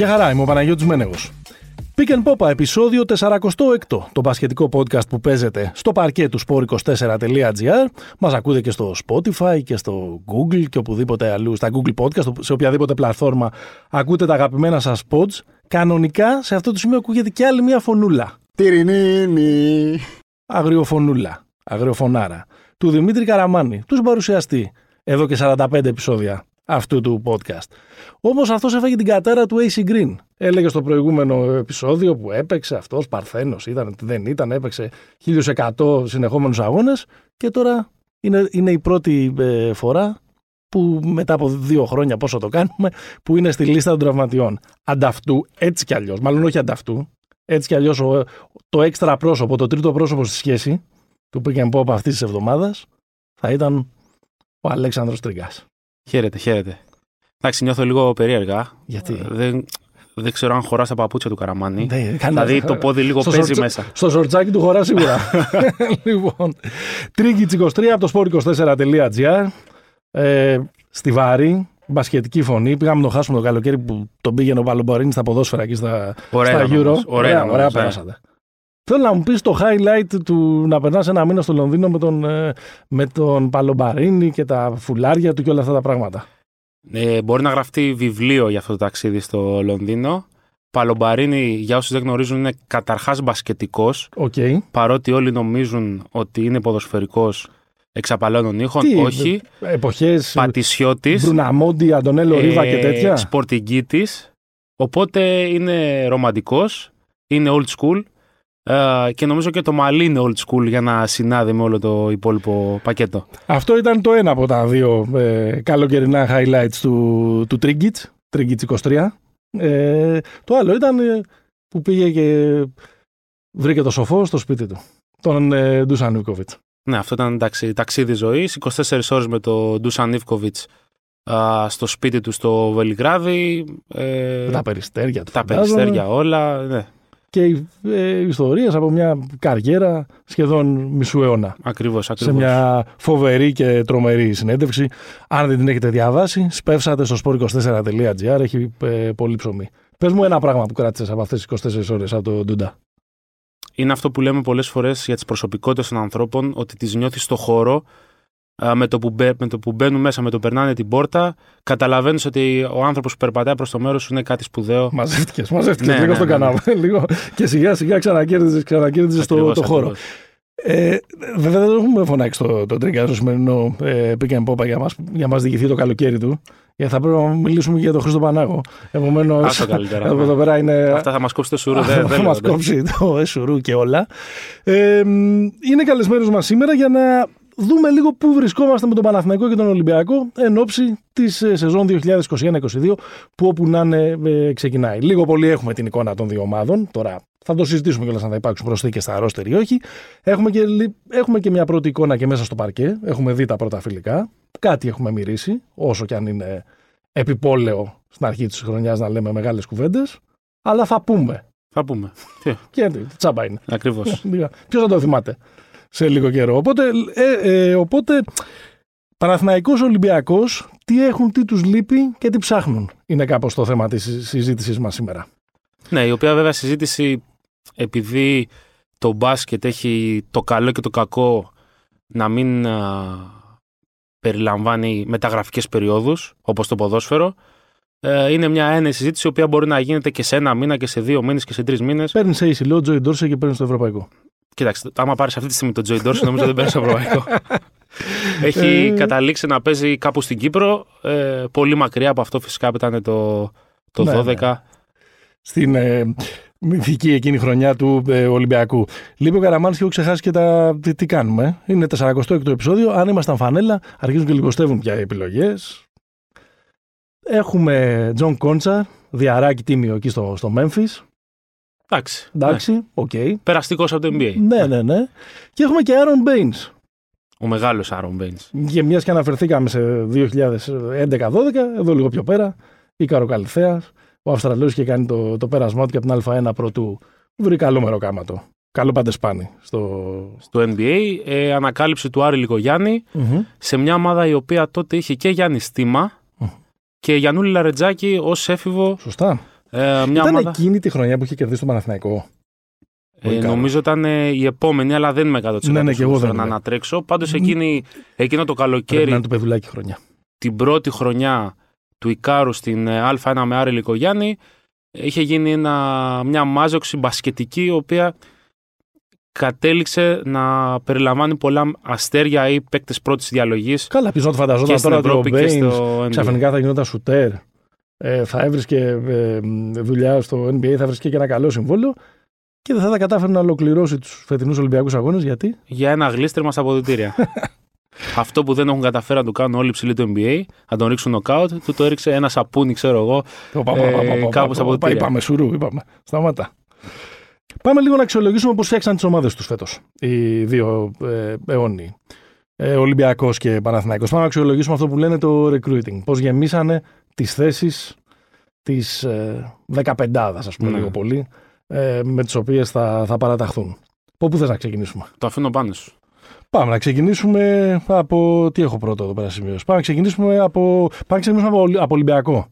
Γεια χαρά, είμαι ο Παναγιώτης Μένεγος. Pick and Popa, επεισόδιο 48, το πασχετικό podcast που παίζεται στο παρκέ του sport24.gr. Μας ακούτε και στο Spotify και στο Google και οπουδήποτε αλλού, στα Google Podcast, σε οποιαδήποτε πλατφόρμα ακούτε τα αγαπημένα σας pods. Κανονικά, σε αυτό το σημείο ακούγεται και άλλη μια φωνούλα. Τυρινίνι. Αγριοφωνούλα, αγριοφωνάρα, του Δημήτρη Καραμάνη, τους παρουσιαστή, εδώ και 45 επεισόδια αυτού του podcast. Όμως αυτός έφαγε την κατάρα του AC Green. Έλεγε στο προηγούμενο επεισόδιο που έπαιξε αυτός Παρθένος, ήταν, δεν ήταν, έπαιξε 1100 συνεχόμενους αγώνες και τώρα είναι, είναι η πρώτη ε, φορά που μετά από δύο χρόνια πόσο το κάνουμε, που είναι στη λίστα των τραυματιών. Ανταυτού, έτσι κι αλλιώς, μάλλον όχι ανταυτού, έτσι κι αλλιώς το έξτρα πρόσωπο, το τρίτο πρόσωπο στη σχέση του Pick and Pop αυτής της εβδομάδας θα ήταν ο Αλέξανδρος Τριγκάς. Χαίρετε, χαίρετε. Εντάξει, νιώθω λίγο περίεργα. Γιατί; Ε, Δεν, δεν ξέρω αν χωρά τα παπούτσια του Καραμάνη. Ναι, κανένα. δηλαδή το πόδι λίγο Στο παίζει σορτσα- μέσα. Στο ζορτζάκι του χωρά σίγουρα. λοιπόν, Τρίγκιτς 23 από το sport24.gr ε, στη Βάρη, μπασχετική φωνή. Πήγαμε να το χάσουμε το καλοκαίρι που τον πήγαινε ο Παλομπαρίνη στα ποδόσφαιρα εκεί στα, Ωραία στα ήταν Euro. όμως. Ωραία ήταν ωραία όμως, ναι. περάσατε. Θέλω να μου πεις το highlight του να περνάς ένα μήνα στο Λονδίνο με τον, ε, με τον Παλομπαρίνη και τα φουλάρια του και όλα αυτά τα πράγματα. Ε, μπορεί να γραφτεί βιβλίο για αυτό το ταξίδι στο Λονδίνο. Παλομπαρίνη, για όσους δεν γνωρίζουν, είναι καταρχάς μπασκετικός. Οκ. Παρότι όλοι νομίζουν ότι είναι ποδοσφαιρικός εξ απαλών ονύχων. Τι, Όχι. Εποχές. Πατησιώτης. Μπρουναμόντι, Αντωνέλο Ρίβα και τέτοια. Σπορτιγκίτης. Οπότε είναι ρομαντικός. Είναι old school. Ε, και νομίζω και το μαλλί είναι old school για να συνάδει με όλο το υπόλοιπο πακέτο. Αυτό ήταν το ένα από τα δύο ε, καλοκαιρινά highlights του, του Trinkic, Trinkic 23. Ε, το άλλο ήταν ε, που πήγε και βρήκε το σοφό στο σπίτι του, τον ε, Ντούσαν Νίκοβιτς. Ναι, αυτό ήταν εντάξει, ταξίδι ζωής. 24 ώρες με τον Ντούσαν Ιβκοβιτ στο σπίτι του στο Βελιγράδι. Ε, Με τα περιστέρια του. τα φαντάζομαι. περιστέρια όλα. Ναι, Και ε, ιστορίες από μια καριέρα σχεδόν μισού αιώνα. ακριβώς. Σε Ακριβώς. μια φοβερή και τρομερή συνέντευξη. Αν δεν την έχετε διαβάσει, σπεύσατε στο sport24.gr. Έχει ε, πολύ ψωμί. Πες μου ένα πράγμα που κράτησες από αυτές τις 24 ώρες από τον Ντούντα. Είναι αυτό που λέμε πολλές φορές για τις προσωπικότητες των ανθρώπων, ότι τις νιώθεις στο χώρο. Α, Με το, που μπε- με το που μπαίνουν μέσα, με το περνάνε την πόρτα, καταλαβαίνεις ότι ο άνθρωπος που περπατάει προς το μέρος σου είναι κάτι σπουδαίο. Μαζεύτηκες, μαζεύτηκες Ναι, λίγο ναι, στο ναι, ναι. καναπέ. Λίγο, και σιγά σιγά ξανακέρδιζες ξανακέρδιζες το, Ακριβώς, το χώρο. ακριβώς. Ε, βέβαια δεν έχουμε φωνάξει το, το Τρίγκα στο σημερινό ε, pick and pop για μας, για μας διηγηθεί το καλοκαίρι του. Γιατί θα πρέπει να μιλήσουμε και για τον Χρήστο Πανάγο. Επομένως, Άστο καλύτερα, εδώ ναι. πέρα είναι. Αυτά θα μας κόψει το σουρού. δεν- θα δεν μας λέω, ναι. κόψει το εσουρού και όλα. Ε, μ, είναι καλεσμένος μας σήμερα για να δούμε λίγο πού βρισκόμαστε με τον Παναθηναϊκό και τον Ολυμπιακό εν ώψη της σεζόν 2021-2022 που όπου να είναι ε, ξεκινάει. Λίγο πολύ έχουμε την εικόνα των δύο ομάδων. Τώρα θα το συζητήσουμε κιόλας αν θα υπάρξουν προσθήκες στα ρόστερ ή όχι. Έχουμε και, λι- έχουμε και μια πρώτη εικόνα και μέσα στο παρκέ. Έχουμε δει τα πρώτα φιλικά. Κάτι έχουμε μυρίσει, όσο κι αν είναι επιπόλαιο στην αρχή της χρονιάς να λέμε μεγάλες κουβέντες. Αλλά θα πούμε. Θα πούμε. Και τσάμπα είναι. Ακριβώς. Ποιος θα το θυμάται σε λίγο καιρό. Οπότε, ε, ε, οπότε Παναθηναϊκός Ολυμπιακός, τι έχουν, τι τους λείπει και τι ψάχνουν. Είναι κάπως το θέμα της συζήτησης μας σήμερα. ναι, η οποία βέβαια συζήτηση, επειδή το μπάσκετ έχει το καλό και το κακό να μην α, περιλαμβάνει μεταγραφικές περιόδους, όπως το ποδόσφαιρο, ε, είναι μια έννοια συζήτηση η οποία μπορεί να γίνεται και σε ένα μήνα και σε δύο μήνες και σε τρεις μήνες. Παίρνει σε ίσιλο Τζόι Ντόρσε και παίρνει στο Ευρωπαϊκό. Κοίταξε, άμα πάρεις αυτή τη στιγμή τον Τζόι Ντόρση, νομίζω δεν παίρνεις στο ευρωπαϊκό. Έχει Ε. καταλήξει να παίζει κάπου στην Κύπρο, ε, πολύ μακριά από αυτό φυσικά που ήταν το, το Ναι, 12. ναι. Στην ε, μυθική εκείνη χρονιά του ε, Ολυμπιακού. Λείπει ο Καραμάνης και έχω ξεχάσει και τα, τι, τι κάνουμε. Είναι 46ο επεισόδιο. Αν ήμασταν φανέλα, αρχίζουν και λιγοστεύουν πια οι επιλογές. Έχουμε Τζον Κόντσαρ, διαράκι τίμιο εκεί στο, στο Memphis. Εντάξει. Εντάξει, οκ. Ναι. Περαστικός από το NBA. Ναι, ναι, ναι. Και έχουμε και Aaron Baines. Ο μεγάλος Άρον Μπέιν. Και μιας και αναφερθήκαμε σε 2011-12, εδώ λίγο πιο πέρα, Ίκαρο Καλλιθέας, ο Αυστραλός είχε κάνει το, το πέρασμά του και από την Α1 προτού βρει καλό μεροκάματο. Καλό παντεσπάνι. Στο... Στο NBA, ε, ανακάλυψη του Άρη Λυκογιάννη Μμμ. σε μια ομάδα η οποία τότε είχε και Γιάννη Στήμα Μμ. και Γιαννούλη Λαρετζάκη ως έφηβο Σωστά. Ε, μια Ήταν ομάδα... εκείνη τη χρονιά που είχε κερδίσει τον Παναθηναϊκό. Ε, Πολύ καλό. νομίζω ήταν ε, η επόμενη, αλλά δεν είμαι 100% Ναι, ναι, και εγώ σίγουρος δεν να είμαι. ανατρέξω. Πάντως εκείνη, εκείνο το Πρέπει καλοκαίρι, να είναι του παιδουλάκι χρονιά. την πρώτη χρονιά του Ικάρου στην ε, Α1 με Άρη Λικογιάννη, είχε γίνει ένα, μια μάζοξη μπασκετική, η οποία κατέληξε να περιλαμβάνει πολλά αστέρια ή παίκτες πρώτης διαλογής Καλά, πει να το και φανταζόταν στην τώρα ότι ο Ευρώπη και Μπέιν στο NBA. ξαφνικά θα γινόταν σουτέρ. Ε, θα έβρισκε ε, δουλειά στο NBA, θα βρίσκε και ένα καλό συμβόλαιο και δεν θα τα κατάφερε να ολοκληρώσει τους φετινούς Ολυμπιακούς Αγώνες. Γιατί; Για ένα γλίστριμα στα αποδητήρια. Αυτό που δεν έχουν καταφέρει να του κάνουν όλοι οι ψηλοί του NBA, να τον ρίξουν νοκάουτ, του το έριξε ένα σαπούνι, ξέρω εγώ. Οπα, Ε, οπα, οπα, οπα, κάπως οπα, από οπα, τήρια. Είπαμε σουρού, είπαμε. Σταμάτα. Πάμε λίγο να αξιολογήσουμε πώς φτιάξαν τις ομάδες τους φέτος. Οι δύο ε, αιώνιοι. Ε, Ολυμπιακός και Παναθηναϊκός. Πάμε να αξιολογήσουμε αυτό που λένε το recruiting. Πώς γεμίσανε τις θέσεις της ε, 15 ας πούμε, Ναι. λίγο πολύ, ε, με τις οποίες θα, θα παραταχθούν. Από πού θες να ξεκινήσουμε; Το αφήνω πάνω σου. Πάμε να ξεκινήσουμε από. Τι έχω πρώτο εδώ πέρα σημείο. Πάμε να ξεκινήσουμε από, πάμε να ξεκινήσουμε από, Ολυ- από Ολυμπιακό.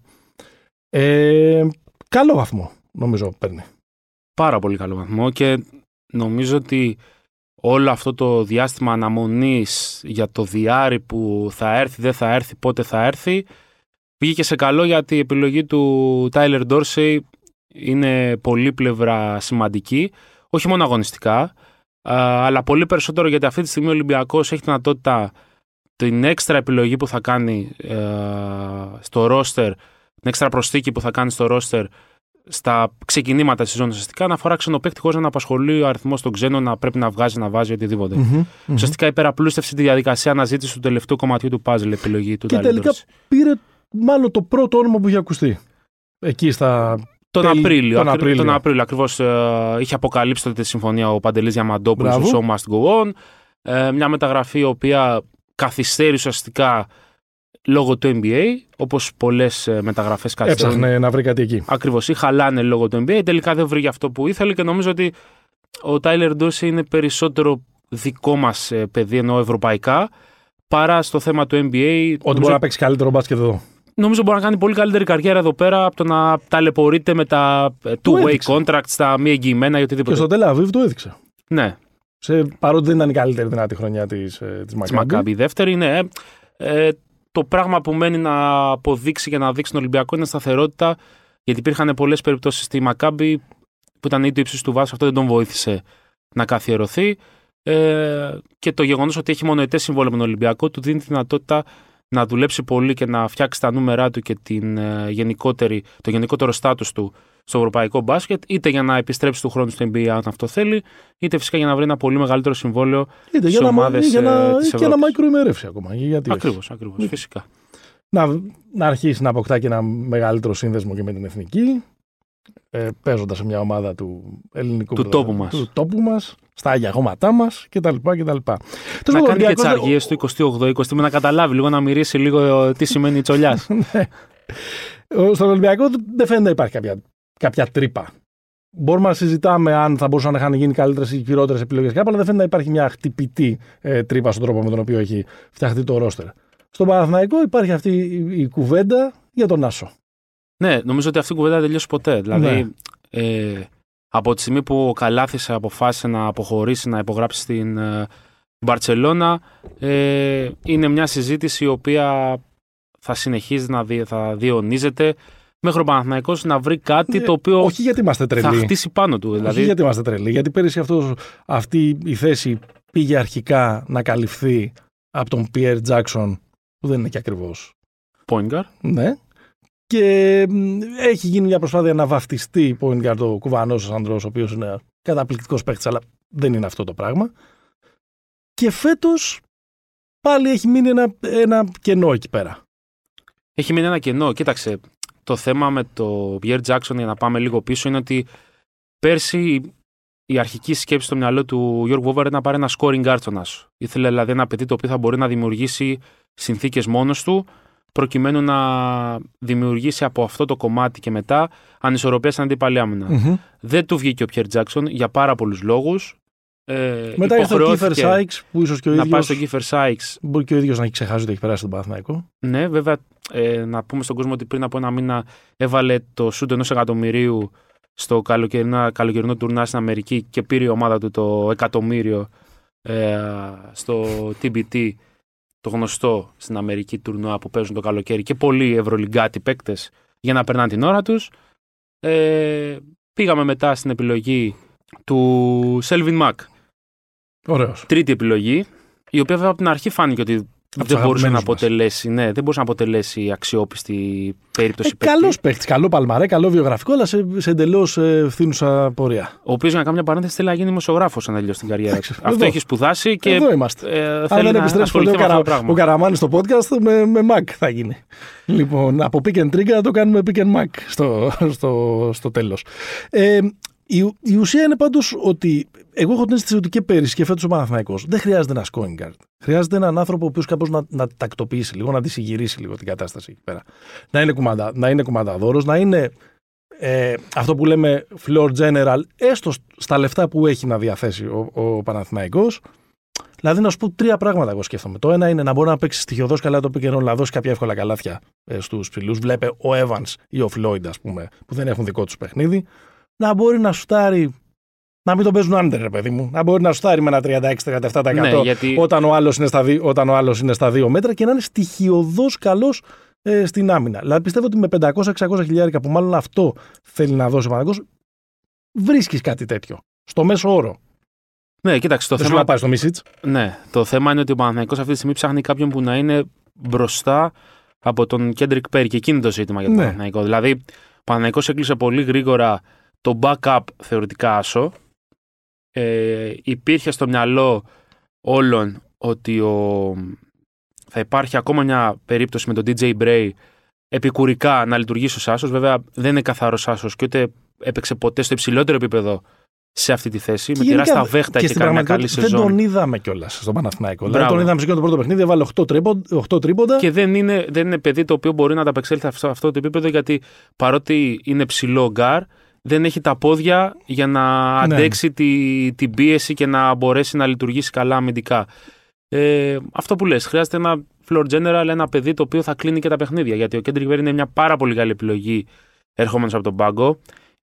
Ε, καλό βαθμό, νομίζω παίρνει. Πάρα πολύ καλό βαθμό και νομίζω ότι όλο αυτό το διάστημα αναμονής για το διάρρη που θα έρθει, δεν θα έρθει, πότε θα έρθει βγήκε σε καλό γιατί η επιλογή του Tyler Dorsey είναι πολύπλευρα σημαντική, όχι μόνο αγωνιστικά, α, αλλά πολύ περισσότερο γιατί αυτή τη στιγμή ο Ολυμπιακός έχει τη δυνατότητα την έξτρα επιλογή που θα κάνει ε, στο ρόστερ, την έξτρα προσθήκη που θα κάνει στο ρόστερ στα ξεκινήματα της ζώνη ουσιαστικά να αφορά ξενοπαίκτη χωρίς να απασχολεί ο αριθμός των ξένων να πρέπει να βγάζει, να βάζει οτιδήποτε. Μμμ, μμμ. Ουσιαστικά υπεραπλούστευσε τη διαδικασία αναζήτησης του τελευταίου κομματιού του puzzle επιλογή του Και Tyler τελικά Dorsey. πήρε μάλλον το πρώτο όνομα που είχε ακουστεί. Εκεί στα. Τον τέλη- Απρίλιο, τον ακρι- Απρίλιο. τον Απρίλιο ακριβώς ε, είχε αποκαλύψει τότε τη συμφωνία ο Παντελής Διαμαντόπουλος Μπράβο. στο Show Must Go On. Ε, μια μεταγραφή η οποία καθυστέρησε ουσιαστικά λόγω του NBA, όπως πολλές ε, μεταγραφές καθυστερούν. Έψαχνε να βρει κάτι εκεί. Ακριβώς, ή χαλάνε λόγω του NBA. Τελικά δεν βρήκε αυτό που ήθελε και νομίζω ότι ο Τάιλερ Ντόση είναι περισσότερο δικό μας ε, παιδί, ενώ ευρωπαϊκά, παρά στο θέμα του NBA. Ότι νομίζω, μπορεί να παίξει καλύτερο μπάσκετ εδώ. Νομίζω μπορεί να κάνει πολύ καλύτερη καριέρα εδώ πέρα από το να ταλαιπωρείται με τα ε, Το two-way έδειξε. contracts, τα μη εγγυημένα ή Και οτιδήποτε. στο Τελαβίβ το έδειξε. Ναι, Σε, παρότι δεν ήταν η καλύτερη δυνατή χρονιά της της της Μακάμπη. Μακάμπη. Η δεύτερη είναι ε, ε, το πράγμα που μένει να αποδείξει και να δείξει τον Ολυμπιακό είναι σταθερότητα. Γιατί υπήρχαν πολλές περιπτώσεις στη Μακάμπη που ήταν ή το ύψος του βάσου, αυτό δεν τον βοήθησε να καθιερωθεί. Ε, και το γεγονός ότι έχει μονοετές συμβόλαιο με τον Ολυμπιακό του δίνει τη δυνατότητα να δουλέψει πολύ και να φτιάξει τα νούμερά του και την, ε, γενικότερη, το γενικότερο στάτους του στο ευρωπαϊκό μπάσκετ, είτε για να επιστρέψει του χρόνου στο NBA αν αυτό θέλει, είτε φυσικά για να βρει ένα πολύ μεγαλύτερο συμβόλαιο Είτε για σε να, ομάδες, ή για να, ε, ή της και να Ευρώπης. μακροημερεύσει ακόμα. Γιατί όχι. Ακριβώς, ακριβώς. Ναι. Φυσικά. να, να αρχίσει να αποκτά και ένα μεγαλύτερο σύνδεσμο και με την εθνική, ε, παίζοντας σε μια ομάδα του ελληνικού Του πρωτο- τόπου μας. Του τόπου μας, στα άγια χώματά μας κτλ. κτλ. Να κάνει και τι αργίε του 28-20 με να καταλάβει λίγο, να μυρίσει λίγο ε, τι σημαίνει τσολιάς. Στον Ολυμπιακό δεν φαίνεται να υπάρχει κάποια, κάποια τρύπα. Μπορούμε να συζητάμε αν θα μπορούσαν να είχαν γίνει καλύτερες ή χειρότερες επιλογές κάπου, αλλά δεν φαίνεται να υπάρχει μια χτυπητή ε, τρύπα στον τρόπο με τον οποίο έχει φτιαχτεί το ρόστερ. Στον Παναθηναϊκό υπάρχει αυτή η, η κουβέντα για τον Άσο. Ναι, νομίζω ότι αυτή η κουβέντα δεν τελειώσει ποτέ. Δηλαδή, Ναι. ε, από τη στιγμή που ο Καλάθης αποφάσισε να αποχωρήσει, να υπογράψει στην ε, Μπαρτσελώνα, ε, είναι μια συζήτηση η οποία θα συνεχίζει να δι, θα διονύζεται μέχρι ο Παναθηναϊκός να βρει κάτι Ναι, το οποίο Όχι γιατί είμαστε θα τρελοί. χτίσει πάνω του. Όχι Δηλαδή, γιατί είμαστε τρελοί. Γιατί πέρυσι αυτός, αυτή η θέση πήγε αρχικά να καλυφθεί από τον Πιέρ Τζάξον, που δεν είναι και ακριβώς. point guard. Ναι. Και μ, έχει γίνει μια προσπάθεια να βαφτιστεί point guard ο κουβανός ο Ανδρό, ο οποίος είναι καταπληκτικός παίκτης, αλλά δεν είναι αυτό το πράγμα. Και φέτος πάλι έχει μείνει ένα, ένα κενό εκεί πέρα. Έχει μείνει ένα κενό. Κοίταξε, το θέμα με το Pierre Jackson, για να πάμε λίγο πίσω, είναι ότι πέρσι η αρχική σκέψη στο μυαλό του Γιώργου Βόβαρ ήταν να πάρει ένα scoring guard στον Άσο. Ήθελε δηλαδή ένα παιδί το οποίο θα μπορεί να δημιουργήσει συνθήκες μόνος του, προκειμένου να δημιουργήσει από αυτό το κομμάτι και μετά ανισορροπία στην αντίπαλη άμυνα. Δεν του βγήκε ο Pierre Jackson για πάρα πολλούς λόγους. Ε, Μετά ήρθε ο Κίφερ υποχρεώθηκε Σάιξ που ίσως και ο να ίδιο. πάει στον Κίφερ Σάιξ. Μπορεί και ο ίδιος να έχει ξεχάσει ότι έχει περάσει τον Παναθηναϊκό. Ναι, βέβαια, ε, να πούμε στον κόσμο ότι πριν από ένα μήνα έβαλε το σούτ ενός εκατομμυρίου στο καλοκαιρινό, καλοκαιρινό τουρνά στην Αμερική και πήρε η ομάδα του το εκατομμύριο ε, στο TBT, το γνωστό στην Αμερική τουρνουά που παίζουν το καλοκαίρι και πολλοί ευρωλυγκάτοι παίκτες για να περνάνε την ώρα τους. Ε, πήγαμε μετά στην επιλογή του Σέλβιν Μακ. Ωραίος. Τρίτη επιλογή, η οποία βέβαια από την αρχή φάνηκε ότι τους δεν μπορούσε να αγαπημένους μας. αποτελέσει, ναι, δεν μπορούσε να αποτελέσει αξιόπιστη περίπτωση Ε, παίκτη. καλό παίχτη, καλό παλμαρέ, καλό βιογραφικό, αλλά σε, σε εντελώς ε, φθήνουσα πορεία. Ο οποίος, για να κάνω μια παρένθεση, θέλει να γίνει δημοσιογράφος αν τελειώσει την καριέρα του. Εντάξει, Αυτό εδώ. έχει σπουδάσει και Εδώ είμαστε. ε, Αν θέλει δεν να επιστρέψει ποτέ ασχοληθεί ο, με αυτό Καρα... το πράγμα. ο Καραμάνη στο podcast, με, με Mac θα γίνει. λοιπόν, από Pick and Trigger να το κάνουμε Pick and Mac στο, στο, στο τέλος. Ε, η, η ουσία είναι πάντως ότι εγώ έχω την αίσθηση ότι και πέρυσι και φέτος ο Παναθηναϊκός δεν χρειάζεται ένας scoring guard. Χρειάζεται έναν άνθρωπο ο οποίος κάπως να, να τακτοποιήσει λίγο, να τη συγυρίσει λίγο την κατάσταση εκεί πέρα. Να είναι, κουμαντα, να είναι κουμανταδόρος, να είναι ε, αυτό που λέμε floor general, έστω στα λεφτά που έχει να διαθέσει ο, ο Παναθηναϊκός. Δηλαδή, να σου πω τρία πράγματα εγώ σκέφτομαι. Το ένα είναι να μπορεί να παίξει στοιχειοδός καλά το pick and roll, να δώσει κάποια εύκολα καλάθια ε, στους ψηλούς. Βλέπε ο Evans ή ο Floyd, ας πούμε, που δεν έχουν δικό τους παιχνίδι. Να μπορεί να σουτάρει. Να μην τον παίζουν άντερ, ρε παιδί μου. Να μπορεί να σουτάρει με ένα 36-37% Ναι, γιατί όταν ο άλλος είναι, στα δι- όταν ο άλλος είναι στα δύο μέτρα και να είναι στοιχειοδός καλός ε, στην άμυνα. Δηλαδή πιστεύω ότι με 500-600 χιλιάρικα που μάλλον αυτό θέλει να δώσει ο Παναγός, βρίσκεις κάτι τέτοιο. Στο μέσο όρο. ναι, κοίταξε, το Δεν σου θέμα, να πάει στο Μίσιτς. ναι, το θέμα είναι ότι ο Παναθηναϊκός αυτή τη στιγμή ψάχνει κάποιον που να είναι μπροστά από τον Κέντρικ Πέρι και εκείνη είναι το ζήτημα για τον Ναι. Παναθηναϊκό. Δηλαδή, ο Παναθηναϊκός έκλεισε πολύ γρήγορα το backup θεωρητικά άσο. Ε, υπήρχε στο μυαλό όλων ότι ο... θα υπάρχει ακόμα μια περίπτωση με τον DJ Bray επικουρικά να λειτουργήσει ως άσος. Βέβαια δεν είναι καθαρός άσος και ούτε έπαιξε ποτέ στο υψηλότερο επίπεδο σε αυτή τη θέση. με τεράστια βέχτα και, στην κάνει μια καλή πραγματικότητα δεν σεζόν. τον είδαμε κιόλας στον Παναθηναϊκό. Δηλαδή Μπράβο. τον είδαμε σε εκείνο το πρώτο παιχνίδι, έβαλε 8, τρίπον, 8 τρίποντα. Και δεν είναι, δεν είναι παιδί το οποίο μπορεί να ανταπεξέλθει σε αυτό, αυτό το επίπεδο γιατί παρότι είναι ψηλό γκάρ, δεν έχει τα πόδια για να Ναι. αντέξει τη, την πίεση και να μπορέσει να λειτουργήσει καλά αμυντικά. Ε, αυτό που λες, χρειάζεται ένα floor general, ένα παιδί το οποίο θα κλείνει και τα παιχνίδια. Γιατί ο Kendrick Perry είναι μια πάρα πολύ καλή επιλογή ερχόμενος από τον πάγκο.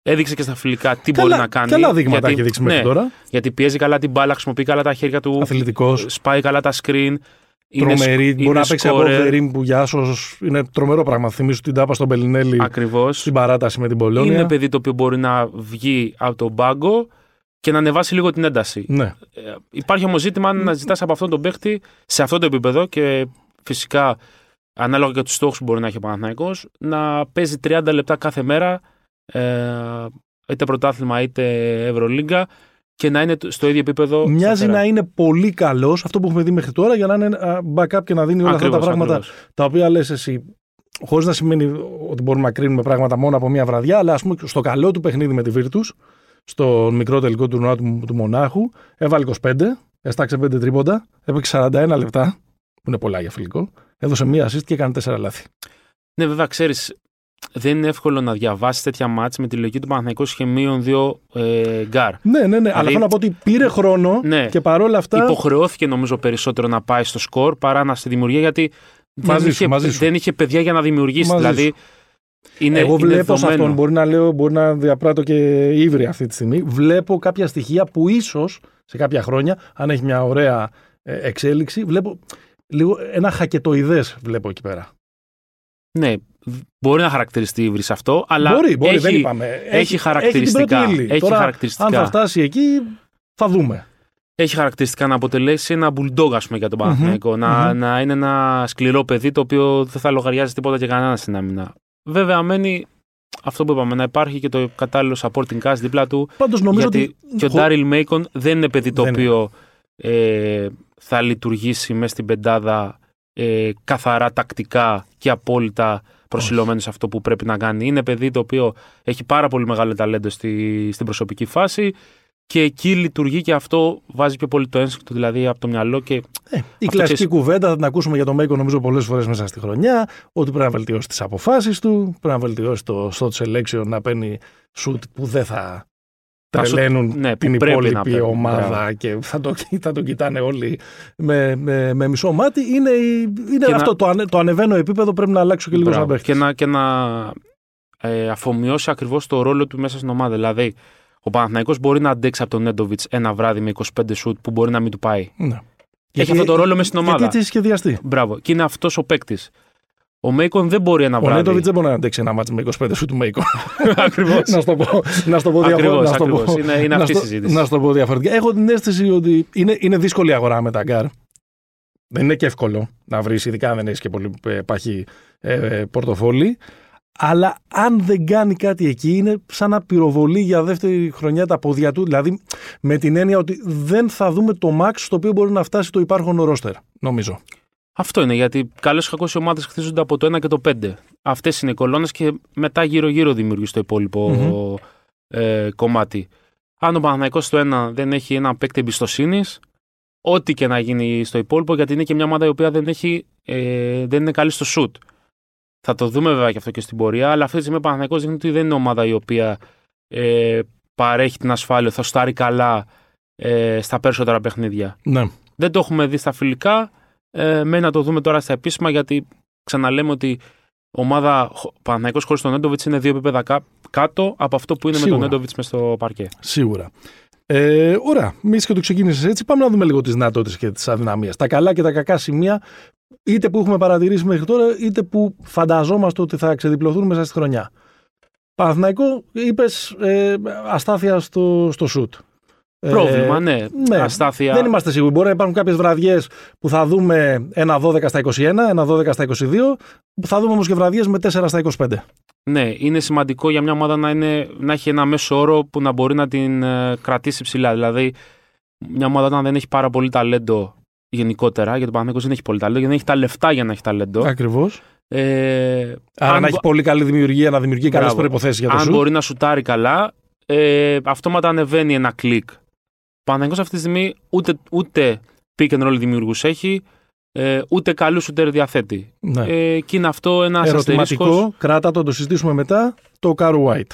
Έδειξε και στα φιλικά τι μπορεί να κάνει. Καλά δείγματα γιατί, έχει δείξει μέχρι ναι, τώρα. γιατί πιέζει καλά την μπάλα, χρησιμοποιεί καλά τα χέρια του, Αθλητικός. σπάει καλά τα screen. Είναι Τρομερή. σκ- Μπορεί είναι να παίξει από scorer. Βερίμ που για άσος είναι τρομερό πράγμα. Θυμίσου την τάπα στον Πελινέλη Ακριβώς. στην παράταση με την Πολώνια. Είναι παιδί το οποίο μπορεί να βγει από τον πάγκο και να ανεβάσει λίγο την ένταση. Ναι. Ε, υπάρχει όμως ζήτημα αν να ζητάς από αυτόν τον παίχτη σε αυτό το επίπεδο και φυσικά ανάλογα και τους στόχους που μπορεί να έχει ο Παναθηναϊκός να παίζει 30 λεπτά κάθε μέρα ε, είτε πρωτάθλημα είτε Ευρωλίγκα και να είναι στο ίδιο επίπεδο. Μοιάζει σταθερά. να είναι πολύ καλός αυτό που έχουμε δει μέχρι τώρα για να είναι α, backup και να δίνει όλα αυτά τα Ακριβώς, πράγματα ακριβώς. τα οποία λες εσύ. Χωρίς να σημαίνει ότι μπορούμε να κρίνουμε πράγματα μόνο από μία βραδιά, αλλά ας πούμε στο καλό του παιχνίδι με τη Virtus, στο μικρό τελικό τουρνουά του, του Μονάχου, έβαλε 25, έσταξε 5 τρίποντα, έπαιξε 41 λεπτά, που είναι πολλά για φιλικό, έδωσε μία assist και έκανε 4 λάθη. Ναι, βέβαια, ξέρεις, δεν είναι εύκολο να διαβάσεις τέτοια μάτς με τη λογική του Παναθηναϊκού είχε μείον δύο ε, γκάρ. Ναι, ναι, ναι. Αλλά θέλω να πω ότι πήρε χρόνο Ναι. και παρόλα αυτά. Υποχρεώθηκε νομίζω περισσότερο να πάει στο σκορ παρά να στη δημιουργία γιατί Μαζί δεν, σου, είχε, μαζί σου. δεν είχε παιδιά για να δημιουργήσει. Μαζί δηλαδή είναι, Εγώ είναι βλέπω σε δεδομένο. αυτόν, μπορεί να λέω, μπορεί να διαπράττω και ύβρι αυτή τη στιγμή. Βλέπω κάποια στοιχεία που ίσως σε κάποια χρόνια, αν έχει μια ωραία ε, εξέλιξη, βλέπω λίγο ένα χακετοειδές βλέπω εκεί πέρα. Ναι, μπορεί να χαρακτηριστεί ύβρι σε αυτό, αλλά μπορεί, μπορεί, έχει, δεν είπαμε. έχει χαρακτηριστικά. Έχει, την πρώτη ύλη. Έχει Τώρα, χαρακτηριστικά. αν θα φτάσει εκεί, θα δούμε. έχει χαρακτηριστικά να αποτελέσει ένα bulldog, ας πούμε, για τον Παναθηναϊκό. Να, μμμ. να είναι ένα σκληρό παιδί το οποίο δεν θα λογαριάζει τίποτα και κανένας στην άμυνα. Βέβαια, μένει αυτό που είπαμε, να υπάρχει και το κατάλληλο supporting cast δίπλα του. Πάντως νομίζω γιατί ότι. και ο χω- Ντάριλ Μέικον δεν είναι παιδί το Δεν οποίο ε, θα λειτουργήσει μέσα στην πεντάδα ε, καθαρά τακτικά και απόλυτα προσιλωμένος σε αυτό που πρέπει να κάνει. Είναι παιδί το οποίο έχει πάρα πολύ μεγάλο ταλέντο στη, στην προσωπική φάση και εκεί λειτουργεί και αυτό βάζει πιο πολύ το ένστικτο δηλαδή από το μυαλό και Ε, η Αυτό κλασική ξέρεις- κουβέντα θα την ακούσουμε για τον Μέικο νομίζω πολλές φορές μέσα στη χρονιά. Ότι πρέπει να βελτιώσει τις αποφάσεις του, πρέπει να βελτιώσει το shot selection να παίρνει shoot που δεν θα τρελαίνουν ναι, την που πρέπει να υπόλοιπη παίρνουν. ομάδα Μπράβο. και θα το, θα το κοιτάνε όλοι με, με, με μισό μάτι. Είναι, η- είναι Και αυτό να- το, ανε, το ανεβαίνω επίπεδο πρέπει να αλλάξω και λίγο σαν Μπράβο. παίχτης. Και να, και να ε, αφομοιώσει ακριβώς το ρόλο του μέσα στην ομάδα. Δηλαδή, ο Παναθηναϊκός μπορεί να αντέξει από τον Νέντοβιτς ένα βράδυ με 25 σουτ που μπορεί να μην του πάει. Ναι. Έχει αυτό το ρόλο μέσα στην ομάδα. Γιατί έτσι έχει σχεδιαστεί. Μπράβο. Και είναι αυτός ο παίκτης. Ο Μέικον δεν μπορεί ένα Ο βράδυ. Νέντοβιτς δεν μπορεί να αντέξει ένα ματς με 25 σουτ του Μέικον. Ακριβώς. να στο πω, να στο πω διαφορετικά. Ακριβώς, να στο πω- ακριβώς. Είναι- είναι να αυτή η στο- συζήτηση. Να στο πω διαφορετικά. Έχω την αίσθηση ότι είναι, είναι δύσκολη η αγορά με τα γκάρ. Δεν είναι και εύκολο να βρεις, ειδικά αν δεν έχεις και πολύ ε, παχύ ε, ε, πορτοφόλι. Αλλά αν δεν κάνει κάτι εκεί, είναι σαν να πυροβολεί για δεύτερη χρονιά τα πόδια του. Δηλαδή, με την έννοια ότι δεν θα δούμε το max στο οποίο μπορεί να φτάσει το υπάρχον ρόστερ, νομίζω. Αυτό είναι γιατί καλέ ή κακέ ομάδες χτίζονται από το 1 και το 5. Αυτές είναι οι κολόνες και μετά γύρω-γύρω δημιουργείς το υπολοιπο ε, κομμάτι. Αν ο Παναθηναϊκός στο 1 δεν έχει ένα παίκτη εμπιστοσύνης, ό,τι και να γίνει στο υπόλοιπο, γιατί είναι και μια ομάδα η οποία δεν, έχει, ε, δεν είναι καλή στο σουτ. Θα το δούμε βέβαια και αυτό και στην πορεία, αλλά αυτή τη στιγμή ο Παναθηναϊκός δείχνει ότι δεν είναι ομάδα η οποία ε, παρέχει την ασφάλεια, θα στάρει καλά ε, στα περισσότερα παιχνίδια. Ναι. Δεν το έχουμε δει στα φιλικά. Ε, μένει να το δούμε τώρα στα επίσημα γιατί ξαναλέμε ότι ομάδα Παναθυναϊκό χωρίς τον Νέντοβιτς είναι δύο επίπεδα κά- κάτω από αυτό που είναι με Σίγουρα. τον Νέντοβιτς μες στο παρκέ. Σίγουρα. Ε, ωραία. Μη και το ξεκίνησες έτσι, πάμε να δούμε λίγο τις δυνατότητες και τις αδυναμίες. Τα καλά και τα κακά σημεία, είτε που έχουμε παρατηρήσει μέχρι τώρα, είτε που φανταζόμαστε ότι θα ξεδιπλωθούν μέσα στη χρονιά. Παναθηναϊκό, είπες ε, αστάθεια στο, στο σουτ. Ε, Πρόβλημα, ναι. ναι. Αστάθεια. Δεν είμαστε σίγουροι. Μπορεί να υπάρχουν κάποιες βραδιές που θα δούμε ένα 12 στα 21, ένα 12 στα 22, που θα δούμε όμως και βραδιές με 4 στα 25. Ναι, είναι σημαντικό για μια ομάδα να, είναι, να έχει ένα μέσο όρο που να μπορεί να την ε, κρατήσει ψηλά. Δηλαδή, μια ομάδα όταν δεν έχει πάρα πολύ ταλέντο γενικότερα, γιατί ο Παναθηναϊκός δεν έχει πολύ ταλέντο, γιατί δεν έχει τα λεφτά για να έχει ταλέντο. Ακριβώς. Ε, Άρα αν να μπο- έχει πολύ καλή δημιουργία, να δημιουργεί καλές Μπράβο. προποθέσει για το αν σουτ. μπορεί να σουτάρει καλά, ε, αυτόματα ανεβαίνει ένα κλικ. Ο Παναθηναϊκός αυτή τη στιγμή ούτε, ούτε pick and roll δημιουργούς έχει, ε, ούτε καλούς σουτέρ διαθέτει. Ναι. Ε, και είναι αυτό ένας Ερωτηματικό, αστερίσκος. κράτα το, το συζητήσουμε μετά, το Κάρο White.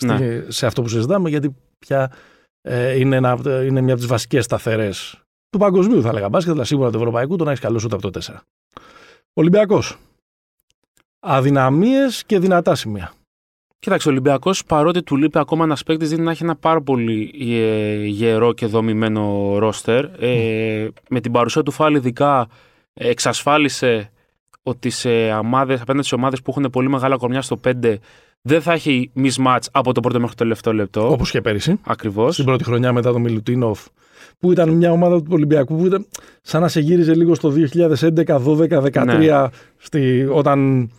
Στη- Ναι. σε αυτό που συζητάμε, γιατί πια ε, είναι, ένα, είναι μια από τις βασικές σταθερές του παγκοσμίου, θα έλεγα μπάσκετ, αλλά σίγουρα του ευρωπαϊκού, το να έχεις καλό σούτ από το 4. Ολυμπιακός. Αδυναμίες και δυνατά σημεία. Κοίταξε, ο Ολυμπιακός παρότι του λείπει ακόμα ένας παίκτης, δίνει να έχει ένα πάρα πολύ ε, γερό και δομημένο ρόστερ. Ε, με την παρουσία του Φάλ, ειδικά ε, εξασφάλισε ότι σε ομάδες, απέναντι σε ομάδες που έχουν πολύ μεγάλα κορμιά στο 5 δεν θα έχει mismatch από το πρώτο μέχρι το τελευταίο λεπτό. Όπως και πέρυσι. Ακριβώς. Στην πρώτη χρονιά μετά τον Μιλουτίνοφ, που ήταν μια ομάδα του Ολυμπιακού που ήταν σαν να σε γύριζε λίγο στο 2011, 12, 13, Ναι. στη, όταν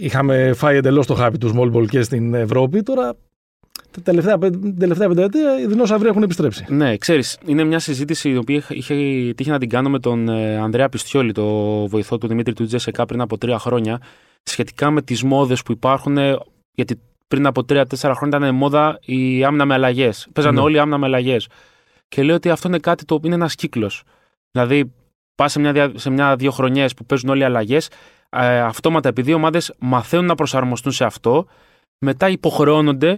είχαμε φάει εντελώς το χάπι του small ball και στην Ευρώπη. Τώρα, τα τελευταία, πεν- την τελευταία πενταετία, οι δεινόσαυροι έχουν επιστρέψει. Ναι, ξέρεις, είναι μια συζήτηση η οποία είχα- είχε τύχει να την κάνω με τον ε, Ανδρέα Πιστιόλη, το βοηθό του Δημήτρη του Τζέσεκα πριν από τρία χρόνια, σχετικά με τις μόδες που υπάρχουν. ε, Γιατί πριν από τρία-τέσσερα χρόνια ήταν μόδα η άμυνα με αλλαγές. Παίζανε Ναι. όλοι άμυνα με αλλαγές. Και λέω ότι αυτό είναι κάτι το οποίο είναι ένας κύκλος. Δηλαδή, πας σε μια-δύο σε μια, δύο χρονιές που παίζουν όλοι αλλαγές, ε, αυτόματα επειδή οι ομάδες μαθαίνουν να προσαρμοστούν σε αυτό, μετά υποχρεώνονται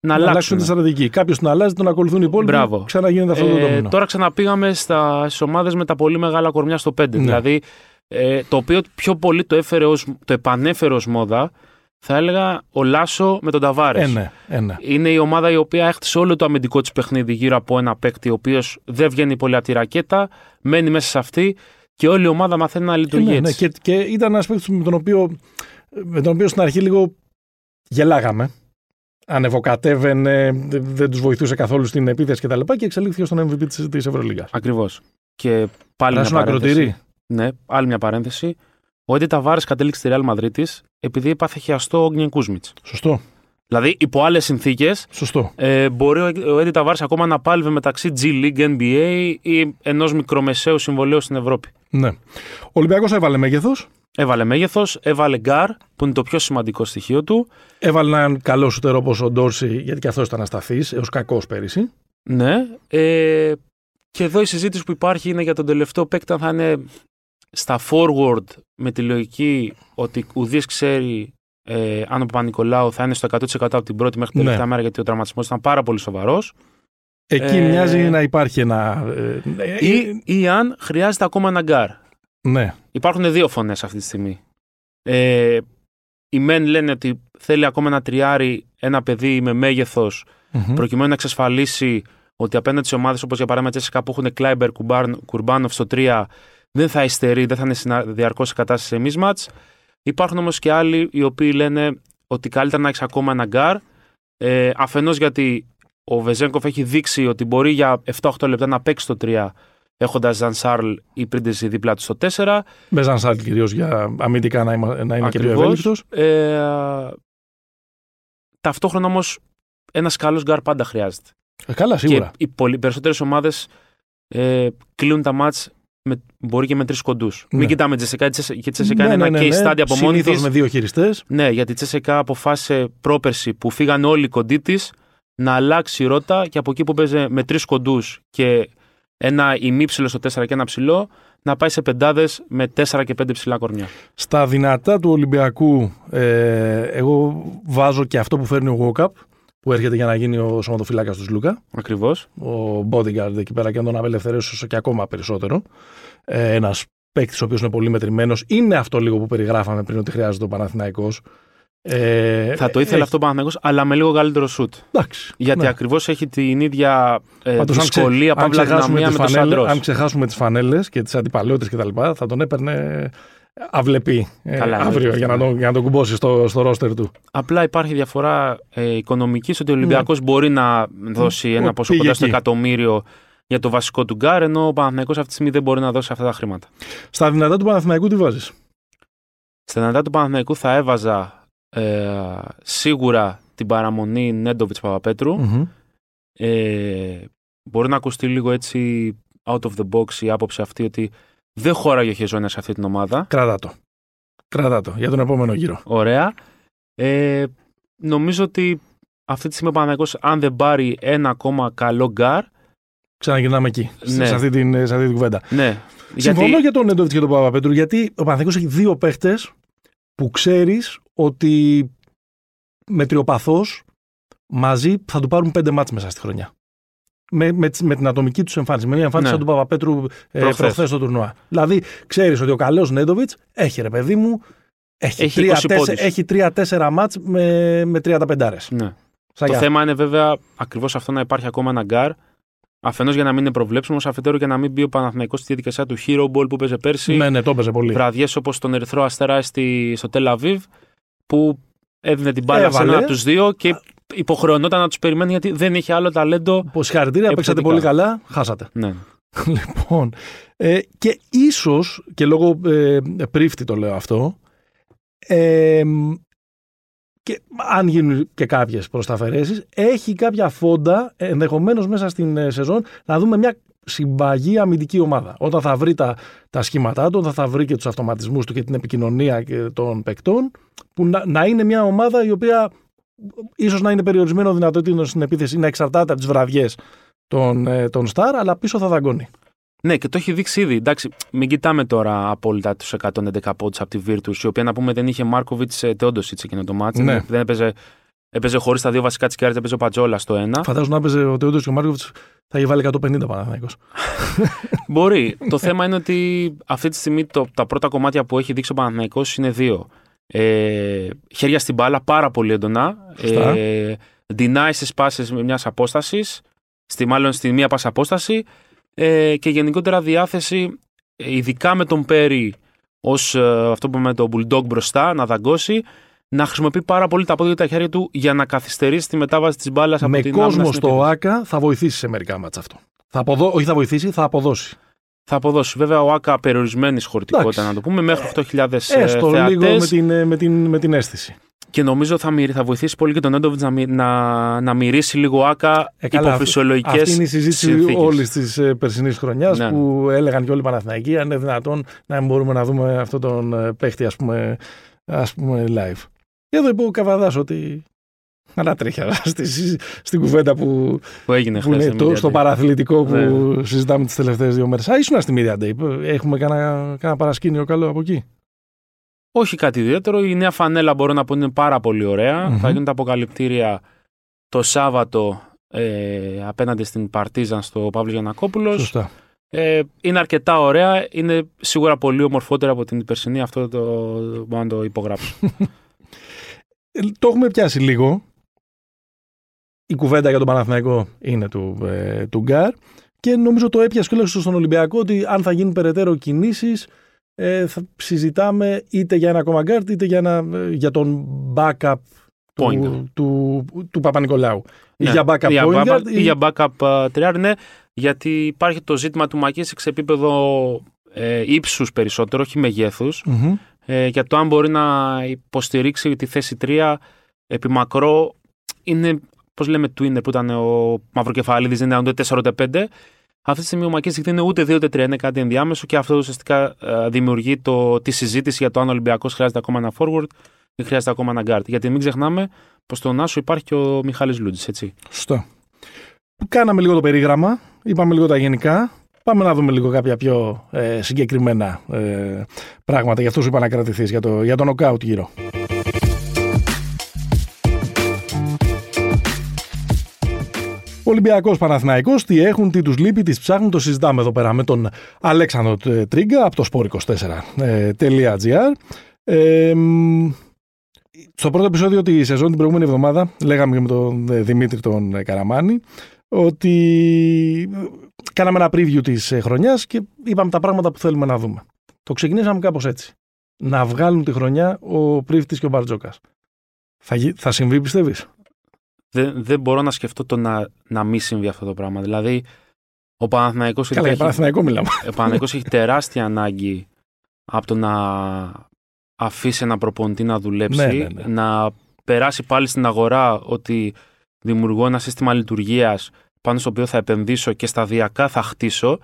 να, Να αλλάξουν αλλάξουν. τη στρατηγική. Κάποιος την αλλάζει, τον ακολουθούν οι υπόλοιποι. Μπράβο. Ξαναγίνεται αυτό το Ε, δομήνο. τώρα ξαναπήγαμε στις ομάδες με τα πολύ μεγάλα κορμιά στο 5. Ναι. Δηλαδή, ε, το οποίο πιο πολύ το, έφερε ως, το επανέφερε ως μόδα, θα έλεγα ο Λάσο με τον Ταβάρες. Ε, ναι, ε, ναι. Είναι η ομάδα η οποία έχτισε όλο το αμυντικό της παιχνίδι γύρω από ένα παίκτη, ο οποίος δεν βγαίνει πολύ από τη ρακέτα, μένει μέσα σε αυτή και όλη η ομάδα μαθαίνει να Ε, λειτουργεί ναι, ναι. έτσι. Και, και ήταν ένας παίκτης με τον οποίο, με τον οποίο στην αρχή λίγο γελάγαμε. Ανεβοκατέβαινε, δεν, δεν τους βοηθούσε καθόλου στην επίθεση κτλ. Και, και εξελίχθηκε στον MVP της της Ευρωλίγας. Ακριβώς. Και πάλι μια Πράσινο παρένθεση. ακροτηρί. Ναι, άλλη μια παρένθεση. Ο Έντι Ταβάρες κατέληξε στη Real Madrid επειδή έπαθε χιαστό ο Γκνιεν Κούσμιτς. Σωστό. Δηλαδή, υπό άλλες συνθήκες, Σωστό. ε, μπορεί ο Έντι Ταβάρε ακόμα να πάλευε μεταξύ G League, NBA ή ενός μικρομεσαίου συμβολέου στην Ευρώπη. Ναι. Ο Ολυμπιακός έβαλε μέγεθος. Έβαλε μέγεθος, έβαλε γκάρ, που είναι το πιο σημαντικό στοιχείο του. Έβαλε έναν καλό σουτέρ όπως ο Ντόρση, γιατί και αυτός ήταν ασταθής, έως κακός πέρυσι. Ναι. Ε, και εδώ η συζήτηση που υπάρχει είναι για τον τελευταίο παίκτη, αν θα είναι στα forward με τη λογική ότι ουδείς ξέρει ε, αν ο Παπανικολάου θα είναι στο 100% από την πρώτη μέχρι την Ναι. τελευταία μέρα γιατί ο τραυματισμός ήταν πάρα πολύ σοβαρός. Εκεί Ε, μοιάζει να υπάρχει ένα. ε, ε, Ή, ή αν χρειάζεται ακόμα ένα γκάρ. Ναι. Υπάρχουν δύο φωνές αυτή τη στιγμή. Ε, οι μεν λένε ότι θέλει ακόμα ένα τριάρι, ένα παιδί με μέγεθος, Μμμ. προκειμένου να εξασφαλίσει ότι απέναντι σε ομάδες όπως για παράδειγμα η ΤΣΣΚΑ που έχουν Κλάιμπερ, Κουρμπάν- Κουρμπάνοφ στο 3, δεν θα υστερεί, δεν θα είναι διαρκώς σε κατάσταση σε mismatch. Υπάρχουν όμως και άλλοι οι οποίοι λένε ότι καλύτερα να έχεις ακόμα ένα γκάρ. Ε, Αφενός γιατί ο Βεζένκοφ έχει δείξει ότι μπορεί για 7-8 λεπτά να παίξει το 3 έχοντας Ζαν Σαρλ ή Πρίντεζη δίπλα του στο 4. Με Ζαν Σαρλ κυρίως για αμυντικά να, είμα- να είναι και πιο Ακριβώς. ευέλικτος. Ε, ταυτόχρονα όμως ένας καλός γκάρ πάντα χρειάζεται. Ε, καλά, σίγουρα. Και οι πολύ, περισσότερες ομάδες ε, κλείνουν τα μάτς με, μπορεί και με τρεις κοντούς. Ναι. Μην κοιτάμε ΤΣΣΚΑ, γιατί η ΤΣΣΚΑ είναι ένα case study από μόνη Συνήθως της. με δύο χειριστές. Ναι, γιατί η ΤΣΣΚΑ αποφάσισε πρόπερση που φύγαν όλοι οι κοντοί της να αλλάξει η ρότα και από εκεί που παίζει με τρεις κοντούς και ένα ημίψιλο στο 4 και ένα ψηλό, να πάει σε πεντάδες με 4 και 5 ψηλά κορμιά. Στα δυνατά του Ολυμπιακού, ε, εγώ βάζω και αυτό που φέρνει ο Γουόκαπ, που έρχεται για να γίνει ο σωματοφυλάκα του Λούκα. Ακριβώς. Ο bodyguard εκεί πέρα και να τον απελευθερώσεις όσο και ακόμα περισσότερο. Ε, Ένας παίκτης ο οποίος είναι πολύ μετρημένος. Είναι αυτό λίγο που περιγράφαμε πριν ότι χρειάζεται ο Παναθηναϊκός. Ε, Θα το ήθελε ε, αυτό ο Παναθηναϊκός, αλλά με λίγο καλύτερο σουτ. Εντάξει. Γιατί ναι. ακριβώς έχει την ίδια ε, Πάντως, αν ξε- δυσκολία, αν παύλα ξεχάσουμε δυναμία τις με το φανέλες- Σαντρός. Αν ξεχάσουμε τις φανέλες και τις αντιπαλαιότητες κτλ., θα τον έπαιρνε αυλεπή ε, Καλά, αύριο βέβαια. για να, τον, για να τον κουμπώσει στο, στο ρόστερ του. Απλά υπάρχει διαφορά ε, οικονομική ότι ο Ολυμπιακός μπορεί να δώσει Ναι. Ο- ένα ποσό πήγε κοντά στο εκεί. εκατομμύριο για το βασικό του γκάρ, ενώ ο Παναθηναϊκός αυτή τη στιγμή δεν μπορεί να δώσει αυτά τα χρήματα. Στα δυνατά του Παναθηναϊκού τι βάζεις; Στα δυνατά του Παναθηναϊκού θα έβαζα ε, σίγουρα την παραμονή Νέντοβιτς Παπαπέτρου. Ε, μπορεί να ακουστεί λίγο έτσι out of the box η άποψη αυτή ότι δεν χώραγε ο Χεζόνιας σε αυτή την ομάδα. Κράτα το. Κράτα το για τον επόμενο γύρο. Ωραία. Ε, νομίζω ότι αυτή τη στιγμή ο Παναθηναϊκός αν δεν πάρει ένα ακόμα καλό γκάρ, Ξαναγυρνάμε εκεί, Ναι. σε, αυτή την, σε αυτή την κουβέντα. ναι. Συμφωνώ Γιατί, για τον Νέντοβιτς και τον Παπαπέτρου, γιατί ο Παναθηναϊκός έχει δύο παίχτες που ξέρεις ότι μετριοπαθώ μαζί θα του πάρουν πέντε μάτς μέσα στη χρονιά. Με, με, τις- με την ατομική τους εμφάνιση. Με μια εμφάνιση Ναι. σαν του Παπαπέτρου ε, Προχθές. προχθές στο τουρνουά. Δηλαδή, ξέρεις ότι ο καλός Νέντοβιτς έχει ρε παιδί μου. Έχει, Έχει τρία, 20 τέσσε- πόντους. έχει τρία-τέσσερα μάτς με, με 35 ναι. Το θέμα είναι βέβαια ακριβώς αυτό να υπάρχει ακόμα ένα γκάρ. Αφενός για να μην είναι προβλέψιμο, αφετέρου για να μην μπει ο Παναθηναϊκός στη διαδικασία του Hero Ball που έπαιζε πέρσι. Ναι, ναι, το έπαιζε πολύ. Βραδιές όπως τον Ερυθρό Αστέρα στη, στο Τελαβίβ, που έδινε την μπάλα σε Έβαλε. έναν από τους δύο και υποχρεωνόταν να τους περιμένει γιατί δεν είχε άλλο ταλέντο. Πως συγχαρητήρια, παίξατε Επιθετικά. πολύ καλά, χάσατε. Ναι. Λοιπόν, ε, και ίσως, και λόγω ε, Πρίφτη το λέω αυτό, ε, και αν γίνουν και κάποιες προσταφαιρέσεις, έχει κάποια φόντα ενδεχομένως μέσα στην ε, σεζόν να δούμε μια συμπαγή αμυντική ομάδα. Όταν θα βρει τα, τα σχήματά του, όταν θα βρει και τους αυτοματισμούς του και την επικοινωνία και των παικτών, που να, να είναι μια ομάδα η οποία ίσως να είναι περιορισμένο δυνατότητα στην επίθεση, να εξαρτάται από τις βραδιές των, ε, των Σταρ, αλλά πίσω θα δαγκώνει. ναι, και το έχει δείξει ήδη. Εντάξει, μην κοιτάμε τώρα απόλυτα τους 111 πόντους από τη Virtus, η οποία να πούμε δεν είχε Μάρκοβιτς Τεόντοσιτς εκείνο το μάτι. Ναι. Δεν έπαιζε, έπαιζε χωρίς τα δύο βασικά της κάρτα, έπαιζε ο Πατζόλα στο ένα. Φαντάζομαι να έπαιζε ο Τεόντος και ο Μάρκοβιτς θα είχε βάλει 150 Παναθηναϊκός. Μπορεί. το θέμα είναι ότι αυτή τη στιγμή το, τα πρώτα κομμάτια που έχει δείξει ο Παναθηναϊκός είναι δύο. Ε, χέρια στην μπάλα πάρα πολύ έντονα. Σωστά. Ε, deny στις πάσες με μιας απόστασης, στη, μάλλον στη μία πάσα απόσταση ε, και γενικότερα διάθεση, ε, ειδικά με τον Πέρι ως ε, αυτό που με τον Bulldog μπροστά, να δαγκώσει, να χρησιμοποιεί πάρα πολύ τα πόδια και τα χέρια του για να καθυστερήσει τη μετάβαση της μπάλας από Με την άμυνα κόσμο στην στο επίθεση. ΆΚΑ θα βοηθήσει σε μερικά μάτσα αυτό. Θα αποδώ... Όχι θα βοηθήσει, θα αποδώσει. Θα αποδώσει. Βέβαια, ο Άκα περιορισμένης χωρητικότητα, Εντάξει. να το πούμε, μέχρι 8.000 ε, Έστω θεατές. λίγο με την, ε, με, την, με την αίσθηση. Και νομίζω θα, μυρι- θα βοηθήσει πολύ και τον Έντοβιτς να, μυ- να, να μυρίσει λίγο Άκα Ε, καλά, υπό αυτή- φυσιολογικές Αυτή είναι η συζήτηση συνθήκες. όλης της ε, περσινής χρονιάς Ναι. που έλεγαν και όλοι οι Παναθηναϊκοί αν είναι δυνατόν να μην μπορούμε να δούμε αυτόν τον ε, παίχτη ας πούμε, ας πούμε live. Και εδώ είπε ο Καβαδάς ότι ανατρέχια στη, στην κουβέντα που, που έγινε που χθες. είναι το, στο παραθλητικό που Ναι. συζητάμε τις τελευταίες δύο μέρες. Α, ήσουν στη Media Day. Έχουμε κανένα, κανένα παρασκήνιο καλό από εκεί; Όχι κάτι ιδιαίτερο. Η νέα φανέλα μπορώ να πω είναι πάρα πολύ ωραία. Θα γίνουν τα αποκαλυπτήρια το Σάββατο ε, απέναντι στην Παρτίζαν στο Παύλος Γιανακόπουλος. Σωστά. Ε, είναι αρκετά ωραία. Είναι σίγουρα πολύ ομορφότερα από την περσινή. Αυτό το μπορώ να το υπογράψω. Ε, το έχουμε πιάσει λίγο. Η κουβέντα για τον Παναθηναϊκό είναι του, ε, του Γκάρ. Και νομίζω το έπιασε και στον Ολυμπιακό ότι αν θα γίνουν περαιτέρω κινήσεις, ε, θα συζητάμε είτε για ένα ακόμα γκάρτ είτε για, ένα, ε, για τον backup του, του, του, Παπα-Νικολάου. Ναι. Ή για backup για point guard, ή... για backup uh, τριάρ, ναι, γιατί υπάρχει το ζήτημα του Μακκίσικ σε σε επίπεδο ε, ύψους περισσότερο, όχι μεγέθους, mm-hmm. ε, για το αν μπορεί να υποστηρίξει τη θέση 3 επί μακρό είναι, πώς λέμε, Twinner που ήταν ο Μαυροκεφαλίδης, δεν ήταν ούτε 4 ούτε 5. Αυτή τη στιγμή ο Μακίση δεν είναι ούτε 2 ούτε 3, είναι κάτι ενδιάμεσο και αυτό ουσιαστικά ε, δημιουργεί το, τη συζήτηση για το αν ο Ολυμπιακός χρειάζεται ακόμα ένα forward ή χρειάζεται ακόμα ένα guard. Γιατί μην ξεχνάμε πως στον Άσο υπάρχει και ο Μιχάλης Λούτζη, έτσι. Σωστό. Κάναμε λίγο το περίγραμμα, είπαμε λίγο τα γενικά. Πάμε να δούμε λίγο κάποια πιο ε, συγκεκριμένα ε, πράγματα για αυτούς που είπα να κρατηθείς για, το, για τον νοκάουτ γύρω. Ολυμπιακός Παναθηναϊκός, τι έχουν, τι τους λείπει, τις ψάχνουν, το συζητάμε εδώ πέρα με τον Αλέξανδρο Τρίγκα από το sport24.gr. Ε, στο πρώτο επεισόδιο τη σεζόν την προηγούμενη εβδομάδα λέγαμε και με τον Δημήτρη τον Καραμάνη ότι κάναμε ένα preview της χρονιάς και είπαμε τα πράγματα που θέλουμε να δούμε. Το ξεκινήσαμε κάπως έτσι. Να βγάλουν τη χρονιά ο Πρίφτης και ο Μπαρτζόκας. Θα, θα συμβεί πιστεύεις; Δεν, δεν μπορώ να σκεφτώ το να, να μην συμβεί αυτό το πράγμα. Δηλαδή, ο Παναθηναϊκός... Καλά, για Παναθηναϊκό μιλάμε. Ο Παναθηναϊκός έχει τεράστια ανάγκη από το να αφήσει ένα προπονητή να δουλέψει, ναι, ναι, ναι. να περάσει πάλι στην αγορά ότι δημιουργώ ένα σύστημα λειτουργίας πάνω στο οποίο θα επενδύσω και σταδιακά θα χτίσω.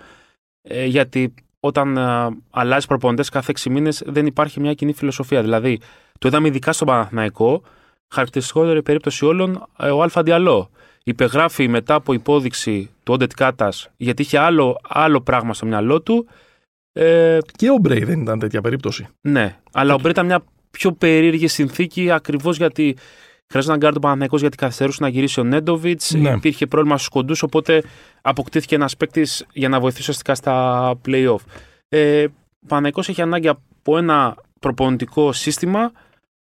Ε, γιατί όταν ε, αλλάζει προπονητές κάθε 6 μήνες δεν υπάρχει μια κοινή φιλοσοφία. Δηλαδή, το είδαμε ειδικά στον Παναθηναϊκό, χαρακτηριστικότερη περίπτωση όλων, ε, ο Αλφα Διαλό. Υπεγράφει μετά από υπόδειξη του Όντετ Κάτα, γιατί είχε άλλο, άλλο πράγμα στο μυαλό του ε, και ο Μπρέι δεν ήταν τέτοια περίπτωση. Ναι, αλλά ο Μπρέι ήταν μια πιο περίεργη συνθήκη ακριβώς γιατί χρειάζεται να γκάρτο Παναθηναϊκός γιατί καθυστερούσε να γυρίσει ο Νέντοβιτς. Ναι. Υπήρχε πρόβλημα στους κοντούς, οπότε αποκτήθηκε ένας παίκτης για να βοηθήσει ουσιαστικά στα playoff. Ε, ο Παναθηναϊκός έχει ανάγκη από ένα προπονητικό σύστημα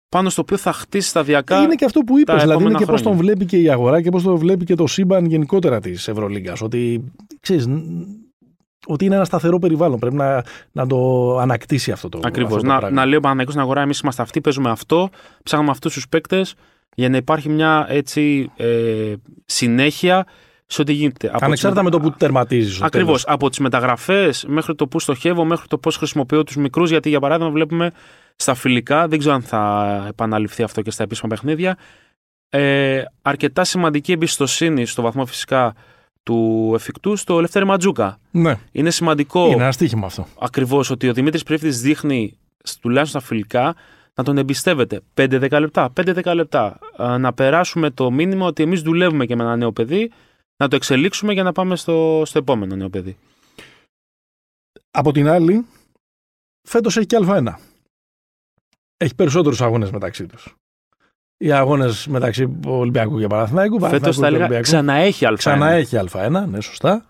πάνω στο οποίο θα χτίσει σταδιακά. Είναι και αυτό που είπες. Δηλαδή είναι και πώς τον βλέπει και η αγορά και πώς τον βλέπει και το σύμπαν γενικότερα της Ευρωλίγκας. Ότι ξέρεις, ότι είναι ένα σταθερό περιβάλλον. Πρέπει να, να το ανακτήσει αυτό το Ακριβώς. Να, να λέει ο Παναγιώ στην αγορά, εμείς είμαστε αυτοί, παίζουμε αυτό, ψάχνουμε αυτούς τους παίκτες για να υπάρχει μια έτσι ε, συνέχεια σε ό,τι γίνεται. Ανεξάρτητα με το που τερματίζεις. Ακριβώς. Από τις μεταγραφές μέχρι το που στοχεύω, μέχρι το πώς χρησιμοποιώ τους μικρούς. Γιατί για παράδειγμα βλέπουμε στα φιλικά, δεν ξέρω αν θα επαναληφθεί αυτό και στα επίσημα παιχνίδια, ε, αρκετά σημαντική εμπιστοσύνη στο βαθμό φυσικά του εφικτού στο Λευτέρη Ματζούκα. Ναι. Είναι σημαντικό. Είναι ένα στοίχημα αυτό. Ακριβώς ότι ο Δημήτρης Πρίφτη δείχνει τουλάχιστον στα φιλικά να τον εμπιστεύεται. 5-10 λεπτά. 5-10 λεπτά. Να περάσουμε το μήνυμα ότι εμείς δουλεύουμε και με ένα νέο παιδί, να το εξελίξουμε για να πάμε στο, στο επόμενο νέο παιδί. Από την άλλη, φέτος έχει και Α1. Έχει περισσότερους αγώνες μεταξύ τους οι αγώνες μεταξύ Ολυμπιακού και Παναθηναϊκού. Φέτος θα έλεγα ξαναέχει Α1. Ξαναέχει Α1, ναι, σωστά.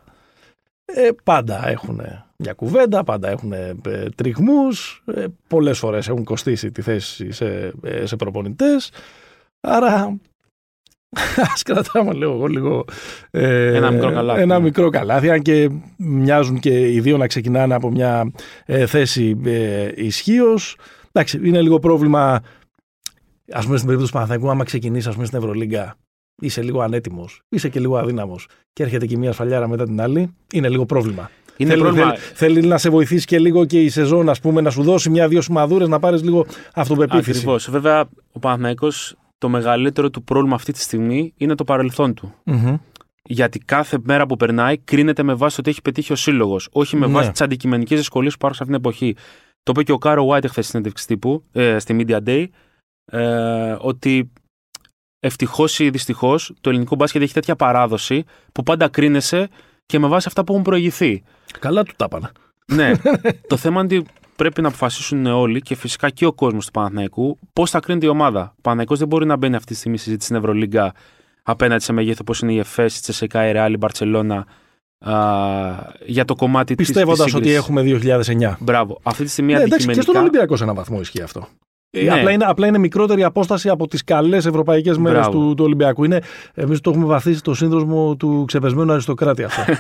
Ε, πάντα έχουν μια κουβέντα, πάντα έχουν ε, τριγμούς. Ε, Πολλές φορές έχουν κοστίσει τη θέση σε, ε, σε προπονητές. Άρα Α κρατάμε λέω εγώ λίγο. Ε, ένα μικρό καλάθι. Ένα ναι. μικρό καλάθι, αν και μοιάζουν και οι δύο να ξεκινάνε από μια ε, θέση ε, ισχύως. Εντάξει, είναι λίγο πρόβλημα Α πούμε στην περίπτωση του Παναθηναϊκού, άμα ξεκινήσεις στην Ευρωλίγκα, είσαι λίγο ανέτοιμος, είσαι και λίγο αδύναμος και έρχεται και μία σφαλιάρα μετά την άλλη, είναι λίγο πρόβλημα. Είναι θέλει, πρόβλημα. Θέλει, θέλει, να σε βοηθήσει και λίγο και η σεζόν, ας πούμε, να σου δώσει μια-δύο σημαδούρες, να πάρεις λίγο αυτοπεποίθηση. Ακριβώς. Βέβαια, ο Παναθηναϊκός το μεγαλύτερο του πρόβλημα αυτή τη στιγμή είναι το παρελθόν του. Mm-hmm. Γιατί κάθε μέρα που περνάει κρίνεται με βάση το ότι έχει πετύχει ο σύλλογος, όχι με ναι. βάση τις αντικειμενικές δυσκολίες που υπάρχουν σε αυτήν την εποχή. Το είπε και ο Κάρο White χθες στην συνέντευξη τύπου, ε, στη Media Day, ε, ότι ευτυχώς ή δυστυχώς το ελληνικό μπάσκετ έχει τέτοια παράδοση που πάντα κρίνεσαι και με βάση αυτά που έχουν προηγηθεί. Καλά του τα πάνε. Ναι. το θέμα είναι ότι πρέπει να αποφασίσουν όλοι και φυσικά και ο κόσμος του Παναθηναϊκού πώς θα κρίνεται η ομάδα. Ο Παναθηναϊκός δεν μπορεί να μπαίνει αυτή τη στιγμή συζήτηση στην Ευρωλίγκα απέναντι σε μεγέθη όπως είναι η ΕΦΕΣ, η Τσεσεκά, η Ρεάλ, η Μπαρσελόνα για το κομμάτι της. Πιστεύοντας ότι έχουμε 2009. Μπράβο. Αυτή τη στιγμή ναι, εντάξει, αντικειμενικά. και στον Ολυμπιακό σε έναν βαθμό ισχύει αυτό. Ε, Ναι. Απλά, είναι, απλά είναι μικρότερη απόσταση από τις καλές ευρωπαϊκές μέρες Μπράβο. του, του Ολυμπιακού. Είναι, εμείς το έχουμε βαθίσει στο σύνδρομο του ξεπεσμένου αριστοκράτη αυτό.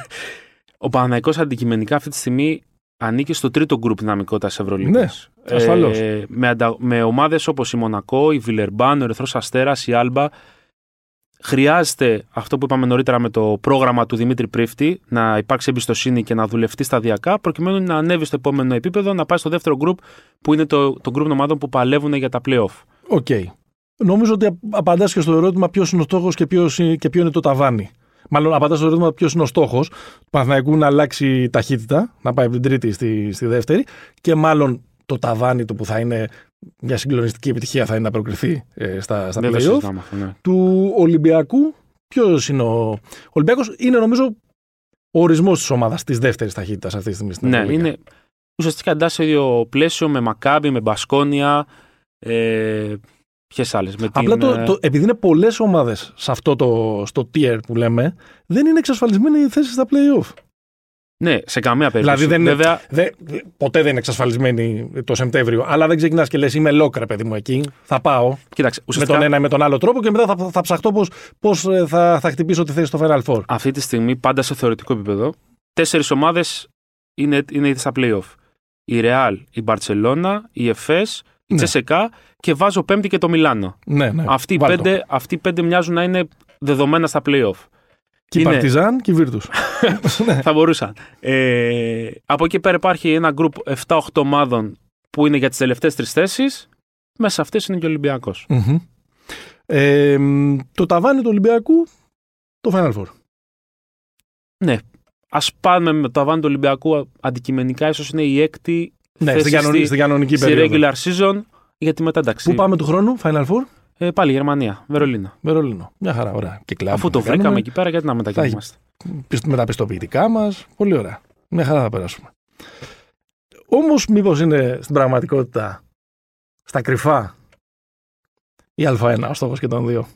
Ο Παναθηναϊκός αντικειμενικά αυτή τη στιγμή ανήκει στο τρίτο γκρουπ δυναμικότητας Ευρωλίγα. Ναι, ασφαλώς. με, αντα... με ομάδες όπως η Μονακό, η Βιλερμπάν, ο Ερυθρός Αστέρας, η Άλμπα. Χρειάζεται αυτό που είπαμε νωρίτερα με το πρόγραμμα του Δημήτρη Πρίφτη να υπάρξει εμπιστοσύνη και να δουλευτεί σταδιακά προκειμένου να ανέβει στο επόμενο επίπεδο, να πάει στο δεύτερο γκρουπ που είναι το, το γκρουπ ομάδων που παλεύουν για τα playoff. Οκ. Νομίζω ότι απαντάς και στο ερώτημα ποιος είναι ο στόχος και, ποιος είναι- και ποιο είναι το ταβάνι. Μάλλον απαντάς στο ερώτημα ποιος είναι ο στόχος του Παναθηναϊκού να αλλάξει ταχύτητα, να πάει από την τρίτη στη, στη δεύτερη και μάλλον το ταβάνι του που θα είναι μια συγκλονιστική επιτυχία θα είναι να προκριθεί ε, στα, στα Δεν το play-off. συζητάμε αυτό, ναι. Του Ολυμπιακού, ποιος είναι ο. Ο Ολυμπιακός είναι νομίζω ο ορισμός της ομάδας της δεύτερης ταχύτητας αυτή τη στιγμή στην Ναι, Ευρωλίγα. είναι ουσιαστικά εντάσσει στο ίδιο πλαίσιο με Μακάμπι, με Μπασκόνια. Ε, Ποιες άλλες. Απλά το, το, επειδή είναι πολλές ομάδες σε αυτό το στο tier που λέμε, δεν είναι εξασφαλισμένη η θέση στα playoff. Ναι, σε καμία περίπτωση. Δηλαδή δεν είναι- Βέβαια, Δε, ποτέ δεν είναι εξασφαλισμένη το Σεπτέμβριο. Αλλά δεν ξεκινά και λες: Είμαι λόκρα, παιδί μου, εκεί. Θα πάω κοίταξε, με ουσιαστικά τον ένα ή με τον άλλο τρόπο και μετά θα, θα ψαχτώ πώ πώς, ε, θα, θα χτυπήσω τη θέση στο Final Four. αυτή τη στιγμή, πάντα σε θεωρητικό επίπεδο, τέσσερις ομάδες είναι, είναι ήδη στα playoff. Η Ρεάλ, η Μπαρσελόνα, η Εφές, η Ναι. Τσεσεκά και βάζω πέμπτη και το Μιλάνο. Ναι, ναι. Αυτοί οι, Βάλ' το. πέντε, αυτοί οι πέντε μοιάζουν να είναι δεδομένα στα playoff. Και η είναι- Παρτιζάν και η Βίρτους. θα μπορούσαν. Ε, από εκεί πέρα υπάρχει ένα γκρουπ 7-8 ομάδων που είναι για τις τελευταίες τρεις θέσεις. Μέσα σε αυτές είναι και ο Ολυμπιακός. ε, μ, το ταβάνι του Ολυμπιακού, το Final Four. Α πάμε με το αβάνι του Ολυμπιακού αντικειμενικά, ίσως είναι η έκτη Ναι, θέση στην, κανονική, στη- στην κανονική στη περίοδο. regular season. Γιατί μετά εντάξει. Πού πάμε του χρόνου, Final Four, Ε, πάλι Γερμανία, Βερολίνο. Βερολίνο. Μια χαρά, ωραία. Και κλαμπ Αφού το να κάνουμε. βρήκαμε εκεί πέρα, γιατί να μετακινούμαστε. πισ- με τα πιστοποιητικά μας. Πολύ ωραία. Μια χαρά θα περάσουμε. Όμως, μήπως είναι στην πραγματικότητα στα κρυφά η Α1 ο στόχος και των δύο;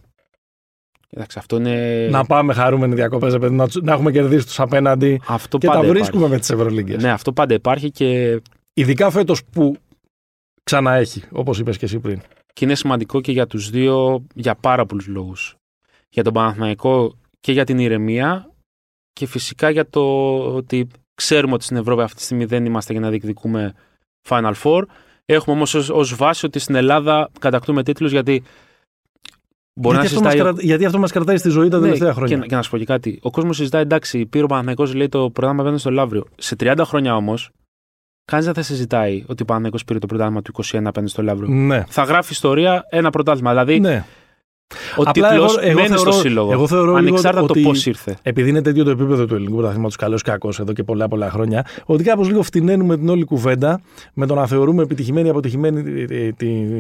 Εντάξει, αυτό είναι. Να πάμε χαρούμενοι διακοπές, παιδί, να, τους- να έχουμε κερδίσει τους απέναντι Αυτό και πάντα τα βρίσκουμε υπάρχει. με τις Ευρωλίγκες. Ναι, αυτό πάντα υπάρχει και, Ειδικά φέτος που ξαναέχει, όπως είπες και εσύ πριν. Και είναι σημαντικό και για τους δύο για πάρα πολλούς λόγους. Για τον Παναθηναϊκό και για την ηρεμία και φυσικά για το ότι ξέρουμε ότι στην Ευρώπη αυτή τη στιγμή δεν είμαστε για να διεκδικούμε Final Four. Έχουμε όμως ως, ως βάση ότι στην Ελλάδα κατακτούμε τίτλους γιατί μπορεί γιατί, να αυτό μας συζητάει... κρα... γιατί αυτό μας κρατάει στη ζωή τα Ναι, τελευταία και, χρόνια. να- και να σου πω και κάτι. Ο κόσμος συζητάει εντάξει, πήρε ο Παναθηναϊκός λέει το πρωτάθλημα απέναντι στο Λαύριο. Σε 30 χρόνια όμως, κανείς δεν θα συζητάει ότι ο Παναθηναϊκός πήρε το πρωτάθλημα του 21 απέναντι στο Λαύριο. Ναι. Θα γράφει ιστορία ένα πρωτάθλημα. Δηλαδή, ναι. ο Απλά τίτλος εγώ- εγώ μένει θεωρώ- στο σύλλογο. εγώ θεωρώ λίγο ανεξάρτητα ότι- το πώς ήρθε. επειδή είναι τέτοιο το επίπεδο του ελληνικού πρωταθλήματος, καλός ή κακός εδώ και πολλά πολλά χρόνια, ότι κάπως λίγο φτηνένουμε την όλη κουβέντα με το να θεωρούμε επιτυχημένη ή αποτυχημένη τη, τη,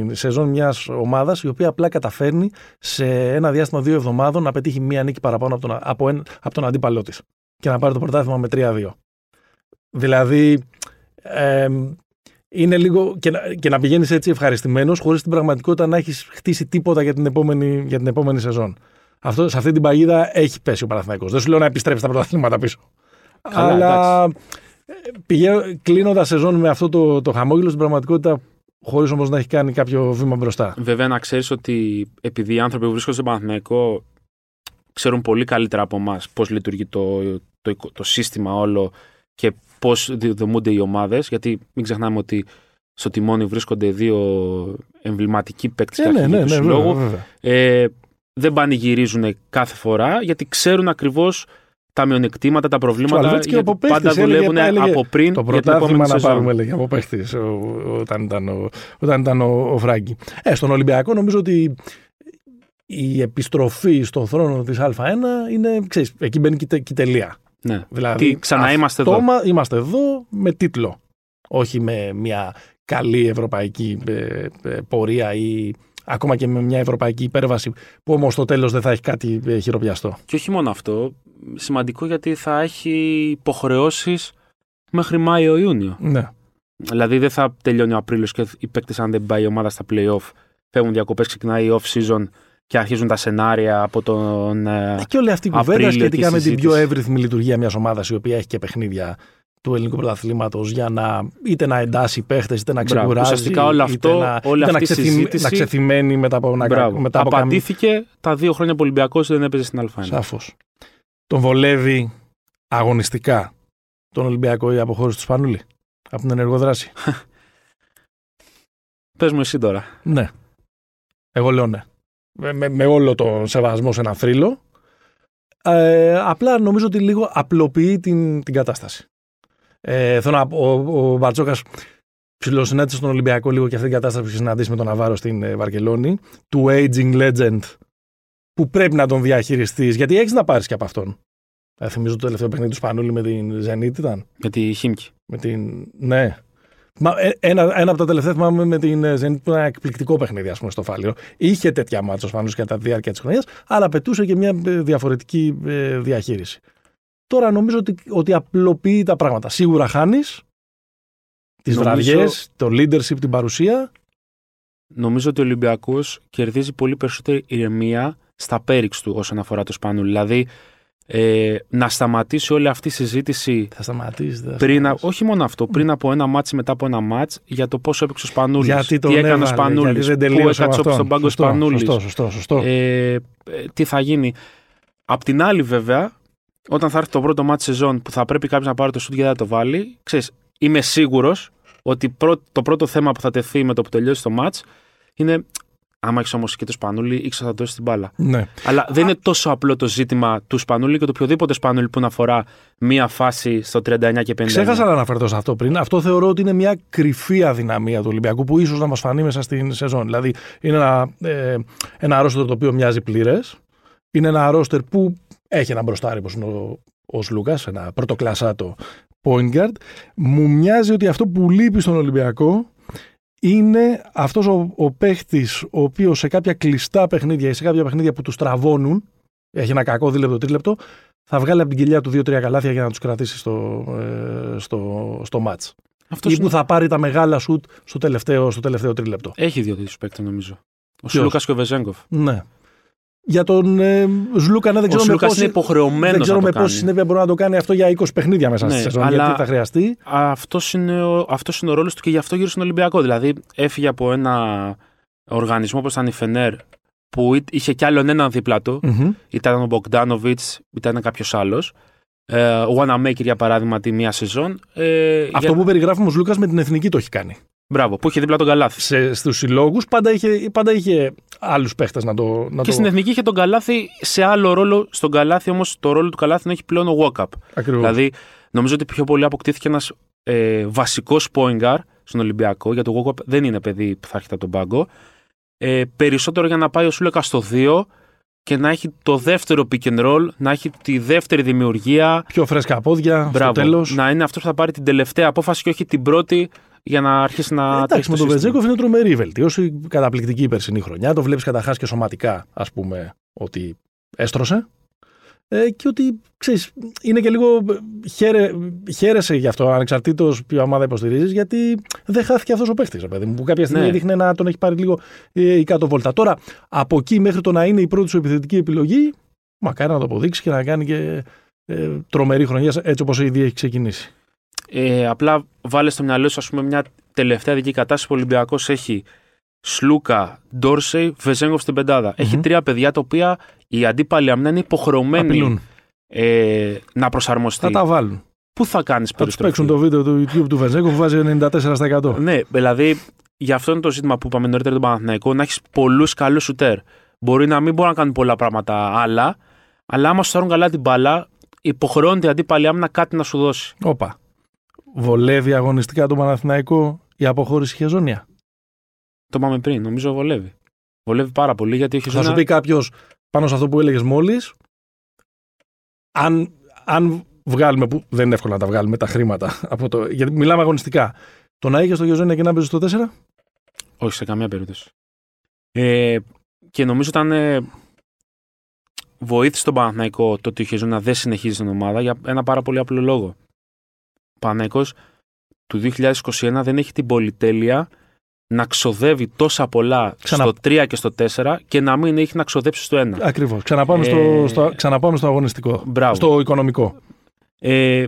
τη σεζόν μιας ομάδας η οποία απλά καταφέρνει σε ένα διάστημα δύο εβδομάδων να πετύχει μία νίκη παραπάνω από τον, από ένα, από τον αντίπαλό της και να πάρει το πρωτάθλημα με 3-2. Δηλαδή. Ε, είναι λίγο και να, και να πηγαίνεις έτσι ευχαριστημένος, χωρίς την πραγματικότητα να έχεις χτίσει τίποτα για την επόμενη, για την επόμενη σεζόν. Αυτό, σε αυτή την παγίδα έχει πέσει ο Παναθηναϊκός. Δεν σου λέω να επιστρέψεις τα πρωταθλήματα πίσω. Καλά, Αλλά κλείνοντας σεζόν με αυτό το, το χαμόγελο στην πραγματικότητα, χωρίς όμως να έχει κάνει κάποιο βήμα μπροστά. Βέβαια, να ξέρεις ότι επειδή οι άνθρωποι που βρίσκονται στον Παναθηναϊκό ξέρουν πολύ καλύτερα από εμάς πώς λειτουργεί το, το, το σύστημα όλο και πώς δομούνται οι ομάδες. Γιατί μην ξεχνάμε ότι στο τιμόνι βρίσκονται δύο εμβληματικοί παίκτες Ε, ναι, ναι, τους ναι, συλλόγους. βέβαια, βέβαια. ε, δεν πανηγυρίζουν κάθε φορά γιατί ξέρουν ακριβώς τα μειονεκτήματα, τα προβλήματα. Αλβέτης και γιατί ο παίκτης πάντα έλεγε- δουλεύουν έλεγε από πριν Το για την επόμενη πρωτάθλημα να σεζόν. πάρουμε, έλεγε από παίχτη όταν ήταν ο, όταν ήταν ο, ο Φράγκη. Ε, στον Ολυμπιακό νομίζω ότι η επιστροφή στον θρόνο της Α1 είναι, ξέρεις, εκεί μπαίνει και η τε- και η τελεία. Ναι. Δηλαδή, Τι, ξανά είμαστε εδώ. αυτόμα είμαστε εδώ με τίτλο. Όχι με μια καλή ευρωπαϊκή ε, ε, πορεία ή ακόμα και με μια ευρωπαϊκή υπέρβαση που όμως στο τέλος δεν θα έχει κάτι ε, χειροπιαστό. Και όχι μόνο αυτό. Σημαντικό γιατί θα έχει υποχρεώσεις μέχρι Μάιο-Ιούνιο. Ναι. Δηλαδή δεν θα τελειώνει ο Απρίλιος και οι παίκτες, αν δεν πάει η ομάδα στα playoff, φεύγουν διακοπές, ξεκινάει η off season και αρχίζουν τα σενάρια από τον. ε, Και όλη αυτή η κουβέντα Απρίλιο σχετικά τη με την συζήτηση. πιο εύρυθμη λειτουργία μιας ομάδας η οποία έχει και παιχνίδια του ελληνικού πρωταθλήματος για να είτε να εντάσει παίχτες είτε να Μπράβο. ξεκουράζει. Ουσιαστικά όλο είτε αυτό, να, όλη είτε να, αυτή η ξεθυμ- συζήτηση- να ξεθυμένει μετά από, να, Μπράβο. μετά από καμία. Απαντήθηκε τα δύο χρόνια που ο Ολυμπιακός δεν έπαιζε στην Α1. Σαφώς. Τον βολεύει αγωνιστικά τον Ολυμπιακό η αποχώρηση του Σπανούλη από την ενεργό δράση. Πες μου εσύ τώρα. Ναι. Εγώ λέω ναι. Με, με, με όλο τον σεβασμό σε ένα θρύλο. Ε, απλά νομίζω ότι λίγο απλοποιεί την, την κατάσταση. Ε, θέλω να, πω, ο, ο Μπαρτσόκας ψιλοσυνάντησε στον Ολυμπιακό λίγο και αυτή την κατάσταση που είχε συναντήσει με τον Ναβάρο στην ε, Βαρκελόνη. Του aging legend που πρέπει να τον διαχειριστείς, γιατί έχεις να πάρεις και από αυτόν. Ε, θυμίζω το τελευταίο παιχνίδι του Σπανούλη με την Zenit ήταν. Με τη Χίμκι. Με την... Ναι. Μα, ε, ένα, ένα από τα τελευταία θυμάμαι με την ε, Zenit που ήταν ένα εκπληκτικό παιχνίδι ας πούμε, στο Φάληρο. Είχε τέτοια μάτσα ο Σπανούλης κατά τη διάρκεια της χρονιάς, αλλά απαιτούσε και μια ε, διαφορετική ε, διαχείριση. Τώρα νομίζω ότι, ότι απλοποιεί τα πράγματα. Σίγουρα χάνεις τις Νομίζω- βραδιές, το leadership, την παρουσία. Νομίζω ότι ο Ολυμπιακός κερδίζει πολύ περισσότερη ηρεμία στα πέριξ του όσον αφορά το Σπανούλη. Δηλαδή ε, να σταματήσει όλη αυτή η συζήτηση Θα σταματήσει. δεν θα πριν, α- σταματήσει. όχι μόνο αυτό, πριν από ένα μάτς ή μετά από ένα μάτς για το πόσο έπαιξε ο Σπανούλης, Γιατί τον τι έκανε ο έβαλε, γιατί Σπανούλης, δεν πού τελείωσε έκατσε με αυτόν. στον πάγκο Σωστό, Σπανούλης, Σωστό, σωστό, σωστό. ε, ε, τι θα γίνει. Απ' την άλλη βέβαια, όταν θα έρθει το πρώτο μάτς σεζόν που θα πρέπει κάποιος να πάρει το σουτ και δεν θα το βάλει, ξέρεις, είμαι σίγουρος ότι πρω- το πρώτο θέμα που θα τεθεί με το που τελειώσει το μάτς είναι άμα έχεις όμως και το Σπανούλη, ήξερα θα δώσεις την μπάλα. Ναι. Αλλά δεν είναι τόσο απλό το ζήτημα του Σπανούλη και το οποιοδήποτε Σπανούλη που να αφορά μία φάση στο 39 και 50. Ξέχασα να αναφερθώ σε αυτό πριν. Αυτό θεωρώ ότι είναι μια κρυφή αδυναμία του Ολυμπιακού που ίσως να μας φανεί μέσα στην σεζόν. Δηλαδή, είναι ένα, ε, ένα ρόστερ το οποίο μοιάζει πλήρες. Είναι ένα ρόστερ που έχει ένα μπροστάρι, όπως είναι ο, ο Λούκα, ένα πρωτοκλασσάτο point guard. Μου μοιάζει ότι αυτό που λείπει στον Ολυμπιακό είναι αυτός ο, ο παίχτης ο οποίος σε κάποια κλειστά παιχνίδια ή σε κάποια παιχνίδια που τους τραβώνουν έχει ένα κακό δίλεπτο τρίλεπτο θα βγάλει από την κοιλιά του 2-3 καλάθια για να τους κρατήσει στο, ε, στο, στο μάτς. Αυτός Ή που είναι- θα πάρει τα μεγάλα σουτ στο τελευταίο, στο τελευταίο τρίλεπτο. Έχει δύο τέτοιου παίκτε νομίζω. Ο Ποιος; Σλούκα και ο Βεζέγκοφ. Ναι. Για τον ε, Ζλούκα, ναι, δεν Ο ξέρω με Σλούκας πόση, είναι υποχρεωμένος δεν ξέρω να με το κάνει. πόση συνέπεια μπορεί να το κάνει αυτό για 20 παιχνίδια μέσα στη Ναι, σεζόν. αλλά- Γιατί θα χρειαστεί. Αυτός είναι, ο, αυτός είναι ο ρόλος του και γι' αυτό γύρισε στον Ολυμπιακό. Δηλαδή έφυγε από ένα οργανισμό όπως ήταν η Φενέρ που εί- είχε κι άλλον έναν δίπλα του. Μμμ. Ήταν ο Μπογκδάνοβιτ, ήταν κάποιος άλλος. Ε, ο Wanamaker για παράδειγμα τη μία σεζόν. Ε, Αυτό για- που περιγράφουμε ο Λούκα με την εθνική το έχει κάνει. Μπράβο, που είχε δίπλα τον Καλάθι. Σε, στους συλλόγους πάντα είχε, πάντα είχε άλλους παίχτες να το... Να Και το... στην εθνική είχε τον Καλάθι σε άλλο ρόλο. Στον Καλάθι όμως το ρόλο του Καλάθι τον έχει πλέον ο Walkup. Ακριβώς. Δηλαδή, νομίζω ότι πιο πολύ αποκτήθηκε ένας ε, βασικός point guard στον Ολυμπιακό, γιατί το Walkup δεν είναι παιδί που θα έρχεται από τον πάγκο. Ε, περισσότερο για να πάει ο Σούλεκα στο 2 και να έχει το δεύτερο pick and roll, να έχει τη δεύτερη δημιουργία. Πιο φρέσκα πόδια στο Μπράβο. τέλος. Να είναι αυτός που θα πάρει την τελευταία απόφαση και όχι την πρώτη για να αρχίσει να. Εντάξει, τρέχει με το τον σύστημα. Βεζέκοφ είναι τρομερή η βελτίωση. Καταπληκτική η περσινή χρονιά. Το βλέπεις καταρχάς και σωματικά, ας πούμε, ότι έστρωσε. Ε, και ότι ξέρεις, είναι και λίγο. Χαίρε, χαίρεσαι γι' αυτό, ανεξαρτήτως ποια ομάδα υποστηρίζεις, γιατί δεν χάθηκε αυτός ο παίχτης, παιδί μου, που κάποια στιγμή Ναι. δείχνει να τον έχει πάρει λίγο ε, η κάτω βόλτα. Τώρα, από εκεί μέχρι το να είναι η πρώτη σου επιθετική επιλογή, μακάρι να το αποδείξει και να κάνει και ε, τρομερή χρονιά έτσι όπως ήδη έχει ξεκινήσει. Ε, απλά βάλε στο μυαλό σου, ας πούμε, μια τελευταία δική κατάσταση που ο Ολυμπιακός έχει Σλούκα, Ντόρσεϊ, Βεζέγκοφ στην πεντάδα. Έχει Μμμ. τρία παιδιά τα οποία η αντίπαλη αμυνά είναι υποχρεωμένη Απειλούν. ε, να προσαρμοστεί. Θα τα βάλουν. Πού θα κάνεις Θα τους παίξουν το βίντεο του YouTube του Βεζέκο που βάζει 94%. Ναι, δηλαδή γι' αυτό είναι το ζήτημα που είπαμε νωρίτερα τον Παναθηναϊκό, να έχεις πολλούς καλούς σουτέρ. Μπορεί να μην μπορούν να κάνουν πολλά πράγματα άλλα, αλλά άμα σου πάρουν καλά την μπάλα, υποχρεώνεται η αντίπαλη άμυνα κάτι να σου δώσει. Όπα. Βολεύει αγωνιστικά το Παναθηναϊκό η αποχώρηση χεζόνια. Το είπαμε πριν, νομίζω βολεύει. Βολεύει πάρα πολύ γιατί έχει Θα σου πει κάποιος πάνω σε αυτό που έλεγες μόλις, αν, αν βγάλουμε, που δεν είναι εύκολο να τα βγάλουμε τα χρήματα, από το, γιατί μιλάμε αγωνιστικά, το να είχε το Γεζόνια και να παίζεις στο 4, Όχι, σε καμία περίπτωση. Ε, και νομίζω ήταν ε, βοήθησε τον Παναθηναϊκό το ότι ο Χεζόνα δεν συνεχίζει την ομάδα για ένα πάρα πολύ απλό λόγο. Ο Παναθηναϊκός του 2021 δεν έχει την πολυτέλεια να ξοδεύει τόσα πολλά Ξανα- στο 3 και στο 4 και να μην έχει να ξοδέψει στο 1. Ακριβώς. Ξαναπάμε, στο, Ε, στο, ξαναπάμε στο αγωνιστικό. Μπράβο. Στο οικονομικό. Ε,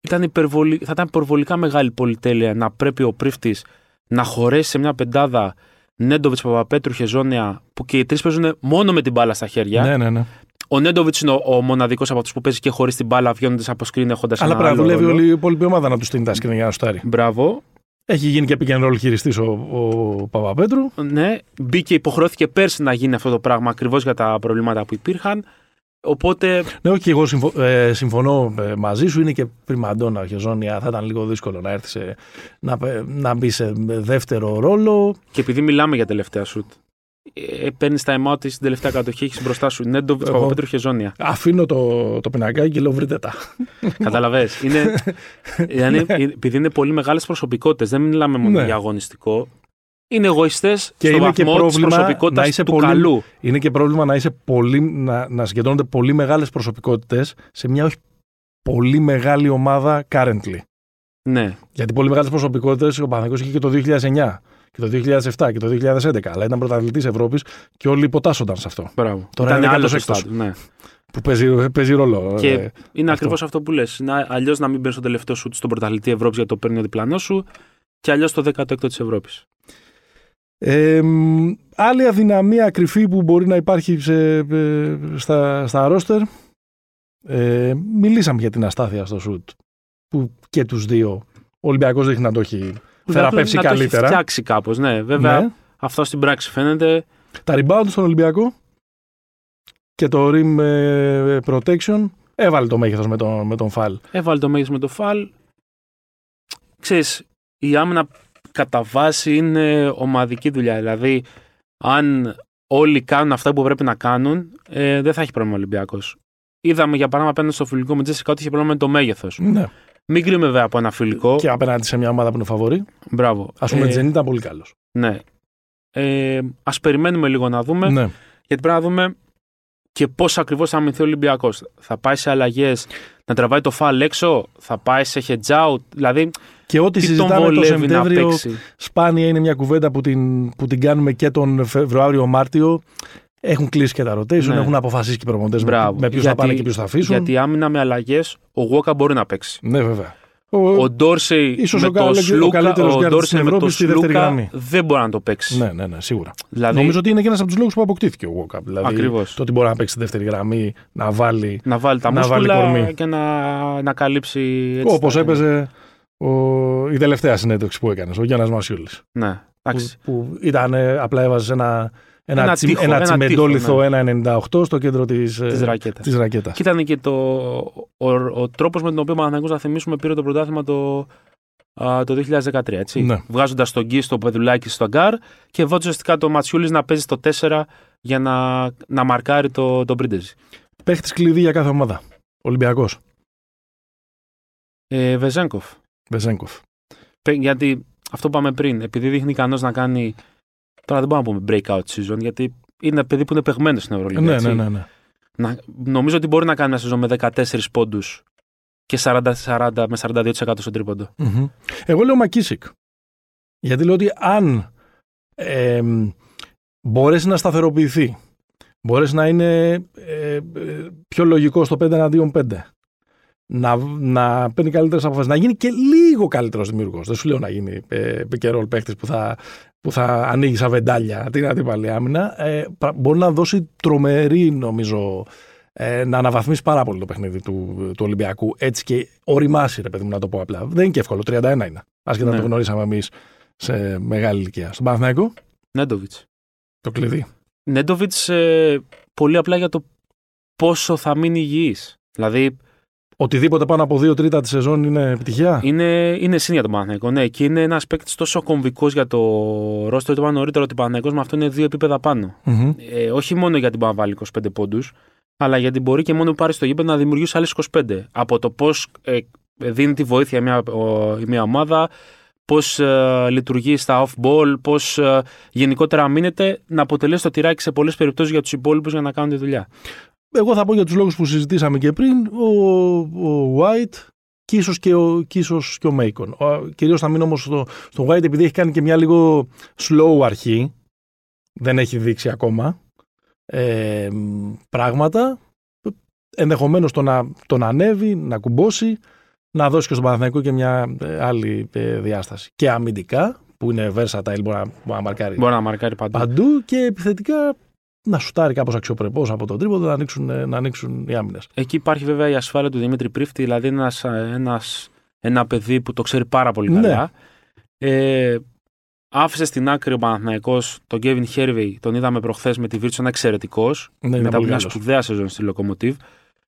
ήταν υπερβολη... Θα ήταν υπερβολικά μεγάλη πολυτέλεια να πρέπει ο πρίφτης να χωρέσει σε μια πεντάδα Νέντοβιτς, Παπαπέτρου, Χεζόνια, που και οι τρεις παίζουν μόνο με την μπάλα στα χέρια. Ναι, ναι, ναι. Ο Νέντοβιτς είναι ο, ο μοναδικός από αυτού που παίζει και χωρίς την μπάλα, βγαίνοντας από screen έχοντας Αλλά πρέπει να δουλεύει όλη η υπόλοιπη ομάδα να τους στείλει τα σκρίνια για να στάρει. Μπράβο. Έχει γίνει και pick and roll χειριστής ο, ο Παπαπέτρου. Ναι, μπήκε, υποχρεώθηκε πέρσι να γίνει αυτό το πράγμα ακριβώς για τα προβλήματα που υπήρχαν. Οπότε Ναι, όχι, και εγώ συμφω- ε, συμφωνώ ε, μαζί σου. Είναι και πριμαντόνα ο Χεζόνια. Θα ήταν λίγο δύσκολο να έρθει σε, να, πε- να μπει σε δεύτερο ρόλο. και επειδή μιλάμε για τελευταία σουτ, ε, παίρνεις τα εμά ότι στην τελευταία κατοχή έχεις μπροστά σου Νέντοβιτς, Εγώ. Παπαπέτρου, Χεζόνια. Αφήνω το, το πινακάκι και λέω βρείτε τα. Καταλαβέ. Είναι, yani, επειδή είναι πολύ μεγάλες προσωπικότητες, δεν μιλάμε μόνο Ναι. για αγωνιστικό. Είναι εγωιστές Και στο είναι και βαθμό της πρόβλημα προσωπικότητας να είσαι του πολύ- καλού. Είναι και πρόβλημα να, είσαι πολύ, να, να συγκεντρώνονται πολύ μεγάλες προσωπικότητες σε μια όχι πολύ μεγάλη ομάδα currently. Ναι, Γιατί πολύ μεγάλες προσωπικότητες ο Παναγιώτης είχε και το 2009 και το 2007 και το 2011. Αλλά ήταν πρωταθλητής Ευρώπης και όλοι υποτάσσονταν σε αυτό. μπράβο. Τώρα Ήταν είναι άλλος το έκτος. στάδιο. Ναι. Που παίζει, παίζει ρόλο. Και Ε, είναι αυτό. ακριβώς αυτό που λες. Αλλιώς να μην μπαίνεις στο τελευταίο σουτ στον πρωταθλητή Ευρώπης γιατί το παίρνει ο διπλανός σου, και αλλιώς το 16ο της Ευρώπης. Ε, μ, άλλη αδυναμία κρυφή που μπορεί να υπάρχει σε, ε, στα, στα ρόστερ. Ε, μιλήσαμε για την αστάθεια στο σουτ. Που και τους δύο ο Ολυμπιακός δείχνει να το έχει θεραπεύσει να το έχει καλύτερα. φτιάξει κάπως. Ναι, βέβαια Ναι. αυτό στην πράξη φαίνεται. Τα rebound στον Ολυμπιακό και το rim ε, protection έβαλε το μέγεθος με τον, με τον φαλ. Έβαλε το μέγεθος με το φαλ. Ξέρεις, η άμυνα κατά βάση είναι ομαδική δουλειά. Δηλαδή, αν όλοι κάνουν αυτά που πρέπει να κάνουν, ε, δεν θα έχει πρόβλημα ο Ολυμπιακός. Είδαμε για παράδειγμα απέναντι στο φιλικό με Τζέσικα ότι είχε πρόβλημα με το μέγεθος. Ναι. Μην κρίνουμε βέβαια από ένα φιλικό. Και απέναντι σε μια ομάδα που είναι φαβορή. Μπράβο. Ας πούμε, Ε, ε, Τζεν ήταν πολύ καλός. Ναι. Ε, Α περιμένουμε λίγο να δούμε. Ναι. Γιατί πρέπει να δούμε και πώς ακριβώς θα αμυνθεί ο Ολυμπιακός. Θα πάει σε αλλαγές να τραβάει το φαλ έξω, θα πάει σε hedge out. Δηλαδή, Και ό,τι τι τον συζητάμε το βολεύει να Σεπτέμβριο παίξει. σπάνια είναι μια κουβέντα που την, που την κάνουμε και τον Φεβρουάριο-Μάρτιο. Έχουν κλείσει και τα rotation, Ναι. έχουν αποφασίσει και οι προμοντές με, Μπράβο. με ποιους θα Γιατί- πάνε και ποιους θα αφήσουν. Γιατί άμυνα με αλλαγές, ο Γουόκα μπορεί να παίξει. Ναι, βέβαια. Ο, Ο Ντόρσεϊ ίσως με ο το καλέ- ο Σλούκα, καλύτερος ο guard Ντόρσεϊ στην με το Ευρώπη στη δεύτερη Σλούκα γραμμή. δεν μπορεί να το παίξει. ναι, ναι, ναι, σίγουρα. Δηλαδή, Νομίζω ότι είναι και ένας από τους λόγους που αποκτήθηκε ο Walkup. Δηλαδή, Ακριβώς. Το ότι μπορεί να παίξει στη δεύτερη γραμμή, να βάλει. να βάλει τα να βάλει μούσκουλα κορμί. και να, να καλύψει. έτσι Όπως τα- έπαιζε ο, η τελευταία συνέντευξη που έκανες, ο Γιόνας Μασιούλις. Ναι, Που, εντάξει. που ήταν, ε, απλά έβαζες ένα, ένα, Ένα τσι- τοίχο, ένα ένα τσιμεντόλιθο τοίχο, 1,98 στο κέντρο της Της ρακέτας. της ρακέτας. Και ήταν και το, ο, ο, τρόπος με τον οποίο ο Παναθηναϊκός, να θυμίσουμε, πήρε το πρωτάθλημα το, α, το 2013. Έτσι. Ναι. Βγάζοντας τον Γκιστ ο Πεδουλάκης στο πεδουλάκι στο γκάρ και βάζοντας ουσιαστικά τον Μασιούλις να παίζει στο 4 για να, να μαρκάρει το, τον Πρίντεζι. Παίχτης κλειδί για κάθε ομάδα. Ολυμπιακός. Ε, Βεζέγκοφ. Βεζέγκοφ. Παι- Γιατί αυτό που είπαμε πριν, επειδή δείχνει ικανός να κάνει. Τώρα δεν μπορούμε να πούμε breakout season, γιατί είναι ένα παιδί που είναι παιγμένος στην Ευρωλίγα. Ναι, έτσι. ναι, ναι, ναι. Να, νομίζω ότι μπορεί να κάνει μια σεζόν με 14 πόντους και 40-40 με 42% στο τρίποντο. Μμμ. Εγώ λέω Μακίσικ. Γιατί λέω ότι αν ε, μπορέσει να σταθεροποιηθεί, μπορέσει να είναι ε, ε, πιο λογικό στο 5 εναντίον 5, να, να παίρνει καλύτερες αποφάσεις, να γίνει και λίγο καλύτερος δημιουργός. Δεν σου λέω να γίνει ε, pick and roll παίχτης που θα, που θα ανοίγει σαν βεντάλια την αντίπαλη άμυνα. Ε, πρα- μπορεί να δώσει τρομερή, νομίζω, ε, να αναβαθμίσει πάρα πολύ το παιχνίδι του, του Ολυμπιακού. Έτσι και οριμάσει, ρε παιδί μου, να το πω απλά. Δεν είναι και εύκολο. 31 είναι. Άσχετα Ναι. το γνωρίσαμε εμείς σε μεγάλη ηλικία. Στον Παναθηναϊκό, Νέντοβιτς. το κλειδί. Νέντοβιτς ε, πολύ απλά για το πόσο θα μείνει υγιής. Δηλαδή Οτιδήποτε πάνω από 2 τρίτα της σεζόν είναι επιτυχία; είναι, είναι συν για τον Παναθηναϊκό. Ναι, και είναι ένας παίκτης τόσο κομβικός για το ρόστο. Το είπα νωρίτερα ότι ο Παναθηναϊκός με αυτό είναι δύο επίπεδα πάνω. Μμμ. Ε, όχι μόνο γιατί μπορεί να βάλει 25 πόντους, αλλά γιατί μπορεί και μόνο που πάρει στο γήπεδο να δημιουργήσει άλλες 25. Από το πώς ε, δίνει τη βοήθεια μια, ο- η μια ομάδα, πώς ε, λειτουργεί στα off-ball, πώς ε, γενικότερα μείνεται να αποτελέσει το τυράκι σε πολλές περιπτώσεις για τους υπόλοιπους για να κάνουν τη δουλειά. Εγώ θα πω για τους λόγους που συζητήσαμε και πριν. Ο, ο White και ίσως και, ο, και, ίσως και ο Μέικον. Κυρίως θα μείνω όμως στο, στο White επειδή έχει κάνει και μια λίγο slow αρχή. Δεν έχει δείξει ακόμα ε, πράγματα. Ενδεχομένως το να τον ανέβει, να κουμπώσει, να δώσει και στον Παναθηναϊκό και μια ε, άλλη ε, διάσταση. Και αμυντικά, που είναι versatile, μπορεί να, μπορεί να μαρκάρει, μπορεί να μαρκάρει παντού. παντού και επιθετικά να σουτάρει κάπως αξιοπρεπώς από τον τρίποδο να ανοίξουν, ε, να ανοίξουν οι άμυνες. Εκεί υπάρχει βέβαια η ασφάλεια του Δημήτρη Πρίφτη, δηλαδή ένας, ένας, ένα παιδί που το ξέρει πάρα πολύ Ναι. καλά. Ε, άφησε στην άκρη ο Παναθηναϊκός τον Κέβιν Χέρβεϊ, τον είδαμε προχθές με τη Βίρτσο, ένα εξαιρετικός. Ναι, είναι μετά από πολύ μια καλός. σπουδαία σεζόν στη Λοκομοτίβ.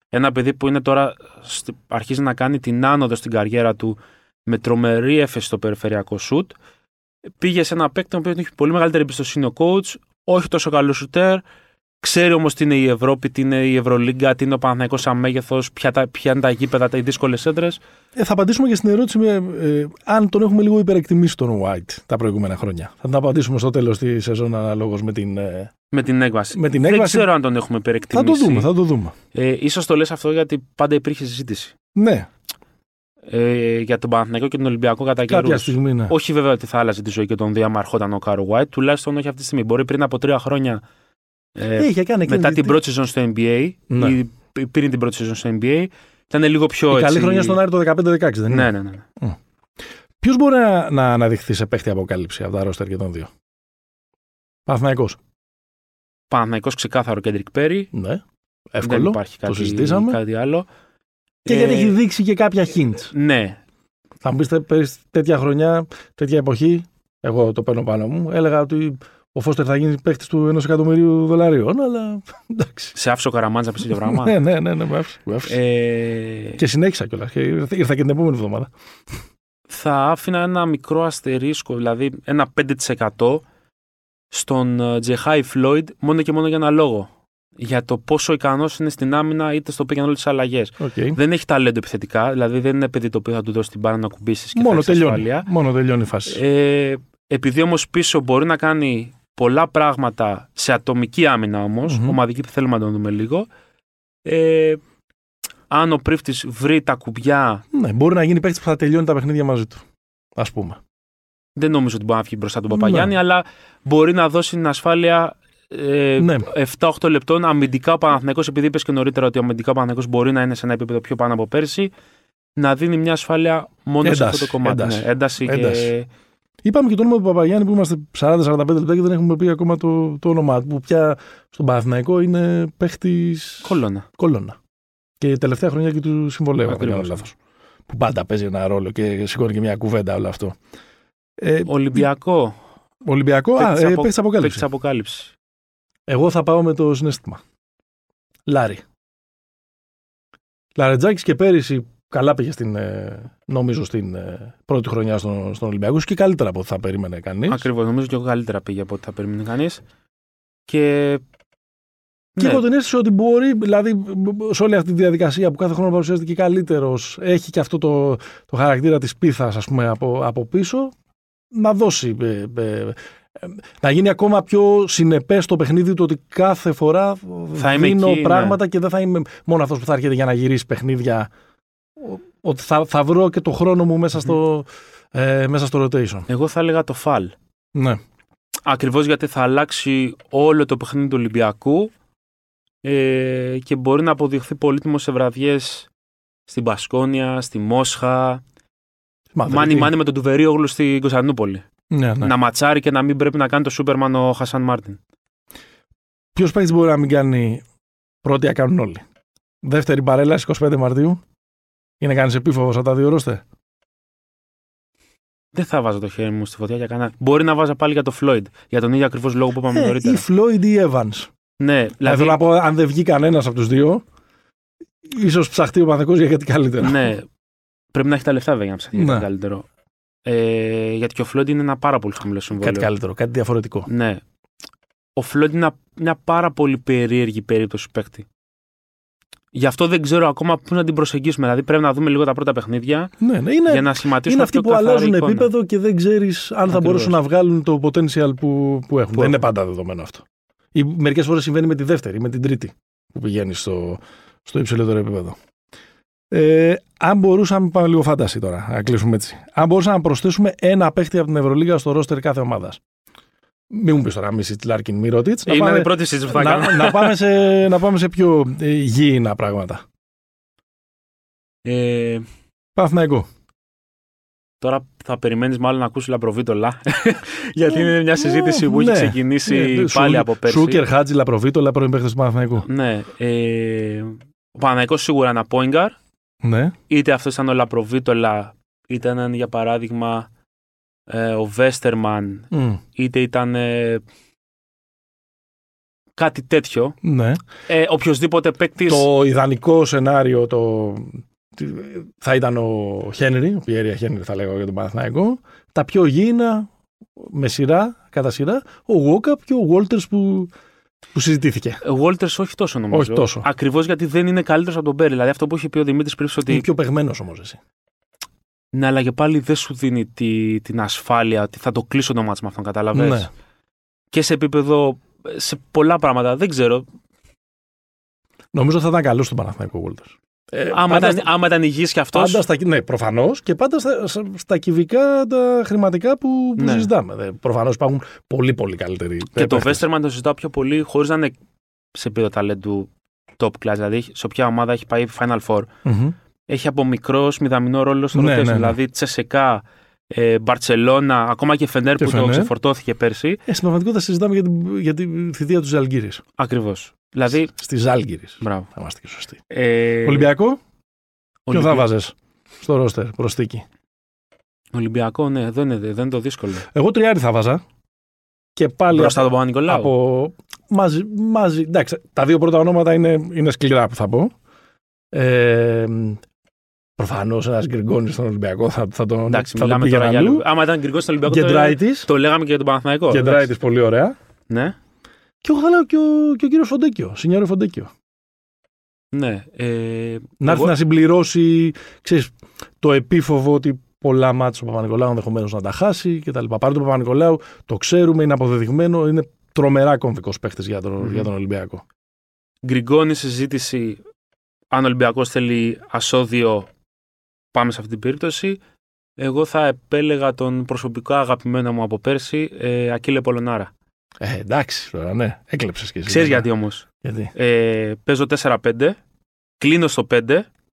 Ένα παιδί που είναι τώρα στη- αρχίζει να κάνει την άνοδο στην καριέρα του με τρομερή έφεση στο περιφερειακό σουτ. Πήγε σε ένα παίκτη που έχει πολύ μεγαλύτερη εμπιστοσύνη ο coach, όχι τόσο καλό σουτέρ. Ξέρει όμως τι είναι η Ευρώπη, τι είναι η Ευρωλίγκα, τι είναι ο Παναθηναϊκός σαν μέγεθος, ποια, τα- ποια είναι τα γήπεδα, οι δύσκολες έντρες. Ε, θα απαντήσουμε και στην ερώτηση με, ε, αν τον έχουμε λίγο υπερεκτιμήσει τον White τα προηγούμενα χρόνια. Θα την απαντήσουμε στο τέλος της σεζόν αναλόγως με την. ε, Με την έκβαση. Με την Δεν έκβαση- ξέρω αν τον έχουμε Θα υπερεκτιμήσει. το δούμε, θα το δούμε. Ε, ίσως το λες αυτό γιατί πάντα υπήρχε συζήτηση. Ναι, Ε, για τον Παναθηναϊκό και τον Ολυμπιακό κατά κάποια καιρούς. στιγμή. Ναι. Όχι βέβαια ότι θα άλλαζε τη ζωή και τον διαμαρχόταν ο Κάρο White, τουλάχιστον όχι αυτή τη στιγμή. Μπορεί πριν από τρία χρόνια, ε, Είχε κάνει εκείνη μετά τη- την πρώτη σεζόν στο NBA, Ναι. ή πριν την πρώτη σεζόν στο NBA, ήταν λίγο πιο Η έτσι. καλή χρονιά στον Άρη το 15-16, δεν είναι; Ναι, ναι, ναι. Ποιος μπορεί να, να αναδειχθεί σε παίχτη αποκάλυψη από τα ρόστερ και των δύο; Παναθηναϊκός. Παναθηναϊκός ξεκάθαρο Κέντρικ Πέρι. Ναι. Δεν Εύκολο. υπάρχει κάτι, συζητήσαμε. κάτι άλλο. Και Ε, γιατί έχει δείξει και κάποια hints. Ναι, Θα μου πείτε πέρυσι τέτοια χρονιά, τέτοια εποχή, εγώ το παίρνω πάνω μου, έλεγα ότι ο Φώστερ θα γίνει παίχτη του ενός εκατομμυρίου δολαρίων, αλλά εντάξει. σε άφησε ο Καραμάντζα να πει τέτοιο πράγμα. ναι, ναι, ναι, ναι, με άφησε, με άφησε. ε, Και συνέχισα κιόλας. Και ήρθα, ήρθα και την επόμενη εβδομάδα. θα άφηνα ένα μικρό αστερίσκο, δηλαδή ένα 5% στον ε, Τζεχάι Φλόιντ μόνο και μόνο για ένα λόγο. Για το πόσο ικανός είναι στην άμυνα είτε στο πήγαινε όλε τις αλλαγές. Okay. Δεν έχει ταλέντο επιθετικά, δηλαδή δεν είναι παιδί το οποίο θα του δώσει την μπάρα να κουμπίσεις και Μόνο θα έχεις τελειώνει. ασφάλεια. Μόνο τελειώνει η φάση. Ε, επειδή όμως πίσω μπορεί να κάνει πολλά πράγματα σε ατομική άμυνα όμως, Μμμ. ομαδική θέλουμε να το δούμε λίγο. Ε, αν ο πρίφτης βρει τα κουμπιά ναι, μπορεί να γίνει παίχτη που θα τελειώνει τα παιχνίδια μαζί του. Α πούμε. Δεν νομίζω ότι μπορεί να βγει μπροστά τον Ναι. Παπαγιάννη, αλλά μπορεί να δώσει την ασφάλεια ε, Ναι. 7-8 λεπτών αμυντικά ο Παναθηναϊκός, επειδή είπες και νωρίτερα ότι ο αμυντικά ο Παναθηναϊκός μπορεί να είναι σε ένα επίπεδο πιο πάνω από πέρσι, να δίνει μια ασφάλεια μόνο σε Ένταση, αυτό το κομμάτι. ένταση. Ναι, ένταση Ένταση. Και... Είπαμε και το όνομα του Παπαγιάννη που είμαστε 40-45 λεπτά και δεν έχουμε πει ακόμα το, το όνομά του. Που πια στον Παναθηναϊκό είναι παίχτης Κολόνα. κολόνα. Και η τελευταία χρονιά και του συμβολέου, αν δεν κάνω Ακριβώς. λάθος. Που πάντα παίζει ένα ρόλο και σηκώνει και μια κουβέντα όλο αυτό. Ε, Ολυμπιακό. Ολυμπιακό, α, Παίκτης ε, απο- παίκτης αποκάλυψης. παίκτης αποκάλυψης. Εγώ θα πάω με το συνέστημα. Λάρι. Λαρετζάκης και πέρυσι καλά πήγε στην, ε, νομίζω στην ε, πρώτη χρονιά στον, στον Ολυμπιακό και καλύτερα από ό,τι θα περίμενε κανείς. Ακριβώς. Νομίζω και εγώ καλύτερα πήγε από ό,τι θα περίμενε κανείς. Και. Και ναι, έχω την αίσθηση ότι μπορεί, δηλαδή, σε όλη αυτή τη διαδικασία που κάθε χρόνο παρουσιάζεται και καλύτερος, έχει και αυτό το, το χαρακτήρα της πίθας, ας πούμε, από, από πίσω, να δώσει. ε, ε, ε, να γίνει ακόμα πιο συνεπές το παιχνίδι του ότι κάθε φορά Θα είμαι δίνω εκεί, ναι. πράγματα και δεν θα είμαι μόνο αυτός που θα έρχεται για να γυρίσει παιχνίδια. Ο- Ότι θα, θα βρω και το χρόνο μου μέσα στο, ε, μέσα στο rotation. Εγώ θα έλεγα το φαλ. Ναι. Ακριβώς γιατί θα αλλάξει όλο το παιχνίδι του Ολυμπιακού ε, και μπορεί να αποδειχθεί πολύτιμος σε βραδιές στην Πασκόνια, στη Μόσχα, μάνι Μαδρίτη. μάνι με τον Τουβερίογλου στην Κωνσταντινούπολη. Ναι, ναι. Να ματσάρει και να μην πρέπει να κάνει το Σούπερμαν ο Χασάν Μάρτιν. Ποιος παίκτης μπορεί να μην κάνει πρώτη, να κάνουν όλοι. Δεύτερη παρέλαση 25 Μαρτίου. Είναι κανείς επίφοβος από τα δύο ρώστε. Δεν θα βάζω το χέρι μου στη φωτιά για κανένα. Μπορεί να βάζα πάλι για το Φλόιντ. Για τον ίδιο ακριβώς λόγο που είπαμε Ε, νωρίτερα. ή Φλόιντ ή Evans. Ναι, Δηλαδή... δηλαδή. Θέλω να πω, αν δεν βγει κανένας από τους δύο, ίσως ψαχτεί ο Παθεκό για κάτι καλύτερο. ναι, πρέπει να έχει τα λεφτά βέβαια για να ψαχνεί Ναι. κάτι καλύτερο. Ε, γιατί και ο Φλόιντ είναι ένα πάρα πολύ χαμηλό συμβόλαιο. κάτι καλύτερο, κάτι διαφορετικό. Ναι. Ο Φλόιντ είναι μια- μια πάρα πολύ περίεργη περίπτωση παίκτη. Γι' αυτό δεν ξέρω ακόμα πού να την προσεγγίσουμε. Δηλαδή πρέπει να δούμε λίγο τα πρώτα παιχνίδια Ναι, ναι, είναι, για να σχηματίσουμε είναι αυτοί πιο που καθαρή αλλάζουν εικόνα. επίπεδο και δεν ξέρεις αν θα Ακριβώς. μπορέσουν να βγάλουν το potential που, που έχουν. Που δεν είναι έχουν. πάντα δεδομένο αυτό. Ή μερικές φορές συμβαίνει με τη δεύτερη, με την τρίτη που πηγαίνει στο, στο υψηλότερο επίπεδο. Ε, αν μπορούσαμε, πάμε λίγο fantasy τώρα, να κλείσουμε έτσι. Αν μπορούσαμε να προσθέσουμε ένα παίχτη από την Ευρωλίγα στο ρόστερ κάθε ομάδας. Μην μου πεις τώρα, μη Λάρκιν, μη Μίροτιτς. Είναι η πρώτη συζήτηση που θα να, να, πάμε σε, να πάμε σε πιο ε, γήινα πράγματα. Ε, Παθναϊκό. Τώρα θα περιμένεις μάλλον να ακούσει Λαπροβίτολα. Γιατί είναι μια συζήτηση που έχει ναι. ξεκινήσει Ναι, πάλι Σου- από πέρσι. Σούκερ, Χάτζη, Λαπροβίτολα, πρώην παίχτες του Παναθηναϊκού. Ναι. Ε, ο Παναγικός σίγουρα ένα πόιγκαρ. Ναι. Είτε αυτός ήταν ο Λαπροβίτολα, είτε ήταν για παράδειγμα ε, ο Βέστερμαν, Μμ, είτε ήταν ε, κάτι τέτοιο. ναι. Ε, οποιοδήποτε παίκτη. Το ιδανικό σενάριο το... τι- θα ήταν ο Χένρι, ο Πιέρια Χένρι θα λέγω για τον Παναθηναϊκό. Τα πιο γήινα, με σειρά, κατά σειρά, ο Βόκαπ και ο Βόλτερς που, που συζητήθηκε. Ο Walters όχι τόσο νομίζω. Όχι τόσο. Ακριβώς γιατί δεν είναι καλύτερος από τον Μπέρι. Δηλαδή αυτό που είχε πει ο Δημήτρης πριν ότι. Είναι πιο παιγμένος όμως εσύ. Ναι, αλλά και πάλι δεν σου δίνει τη, την ασφάλεια ότι θα το κλείσω το μάτς με αυτόν, καταλαβες. Ναι. Και σε επίπεδο, σε πολλά πράγματα, δεν ξέρω. Νομίζω θα ήταν καλός στον Παναθηναϊκό ο Βόλτερς. Ε, άμα, πάντα ήταν, άμα ήταν υγιής και αυτός, Πάντα στα, ναι, προφανώς και πάντα στα, στα, στα κυβικά τα χρηματικά που, που Ναι. συζητάμε. Προφανώς υπάρχουν πολύ πολύ καλύτεροι. και παίκτες. το Βέστερμαν το συζητάω πιο πολύ, χωρίς να είναι σε επίπεδο ταλέντου top class. Δηλαδή, σε ποια ομάδα έχει πάει Final Four. Μμμ. Έχει από μικρός μηδαμινό ρόλο στο Ναι, rotation. ναι, ναι. Δηλαδή, Τσεσεκά, ε, Μπαρτσελώνα, ακόμα και Φενέρ Και που το Φενέρ. ξεφορτώθηκε πέρσι. Ε, στην πραγματικότητα συζητάμε για την, για τη θητεία του Ζαλγκύρης. Ακριβώς. Δηλαδή, Στη Ζάλγκύρη. μπράβο. Θα είμαστε και σωστοί. Ε, Ολυμπιακό, ποιον Ολυμπια- θα βάζες στο ρόστερ προστίκη; Ολυμπιακό, ναι, δεν είναι, δεν είναι το δύσκολο. Εγώ τριάρι θα βάζα. Και πάλι Μπροστά από, τον Παπα-Νικολάου. από μαζί, μαζί. Εντάξει, τα δύο πρώτα ονόματα είναι, είναι σκληρά που θα πω. Ε, Προφανώς ένας γκριγκόνης στον Ολυμπιακό θα, θα τον, Εντάξει, θα τον μιλάμε πήγαινε τώρα για αλλού. άλλο. Άμα ήταν γκρικό στον Ολυμπιακό, το, Κεντράιτη. το λέγαμε και για τον Παναθηναϊκό. Κεντράιτη πολύ ωραία. εντάξει. Ναι, Και εγώ θα λέω και ο, και ο κύριος Φοντέκιο, Σινιόρο Φοντέκιο. ναι. Ε, Να έρθει εγώ- να συμπληρώσει ξέρεις, το επίφοβο ότι πολλά μάτια ο Παπα-Νικολάου ενδεχομένως να τα χάσει κτλ. Παρότι ο Παπα-Νικολάου το ξέρουμε, είναι αποδεδειγμένο, είναι τρομερά κομβικός παίχτης για, τον Μμμ. για τον Ολυμπιακό. Γκριγκόνη συζήτηση. Αν ο Ολυμπιακός θέλει ασώδιο, πάμε σε αυτή την περίπτωση. Εγώ θα επέλεγα τον προσωπικά αγαπημένο μου από πέρσι, ε, Ακύλε Πολωνάρα. Ε, εντάξει τώρα, ναι, έκλεψες κι εσύ. Ξέρεις βέβαια. γιατί όμως. γιατί; Ε, παίζω 4-5, κλείνω στο 5,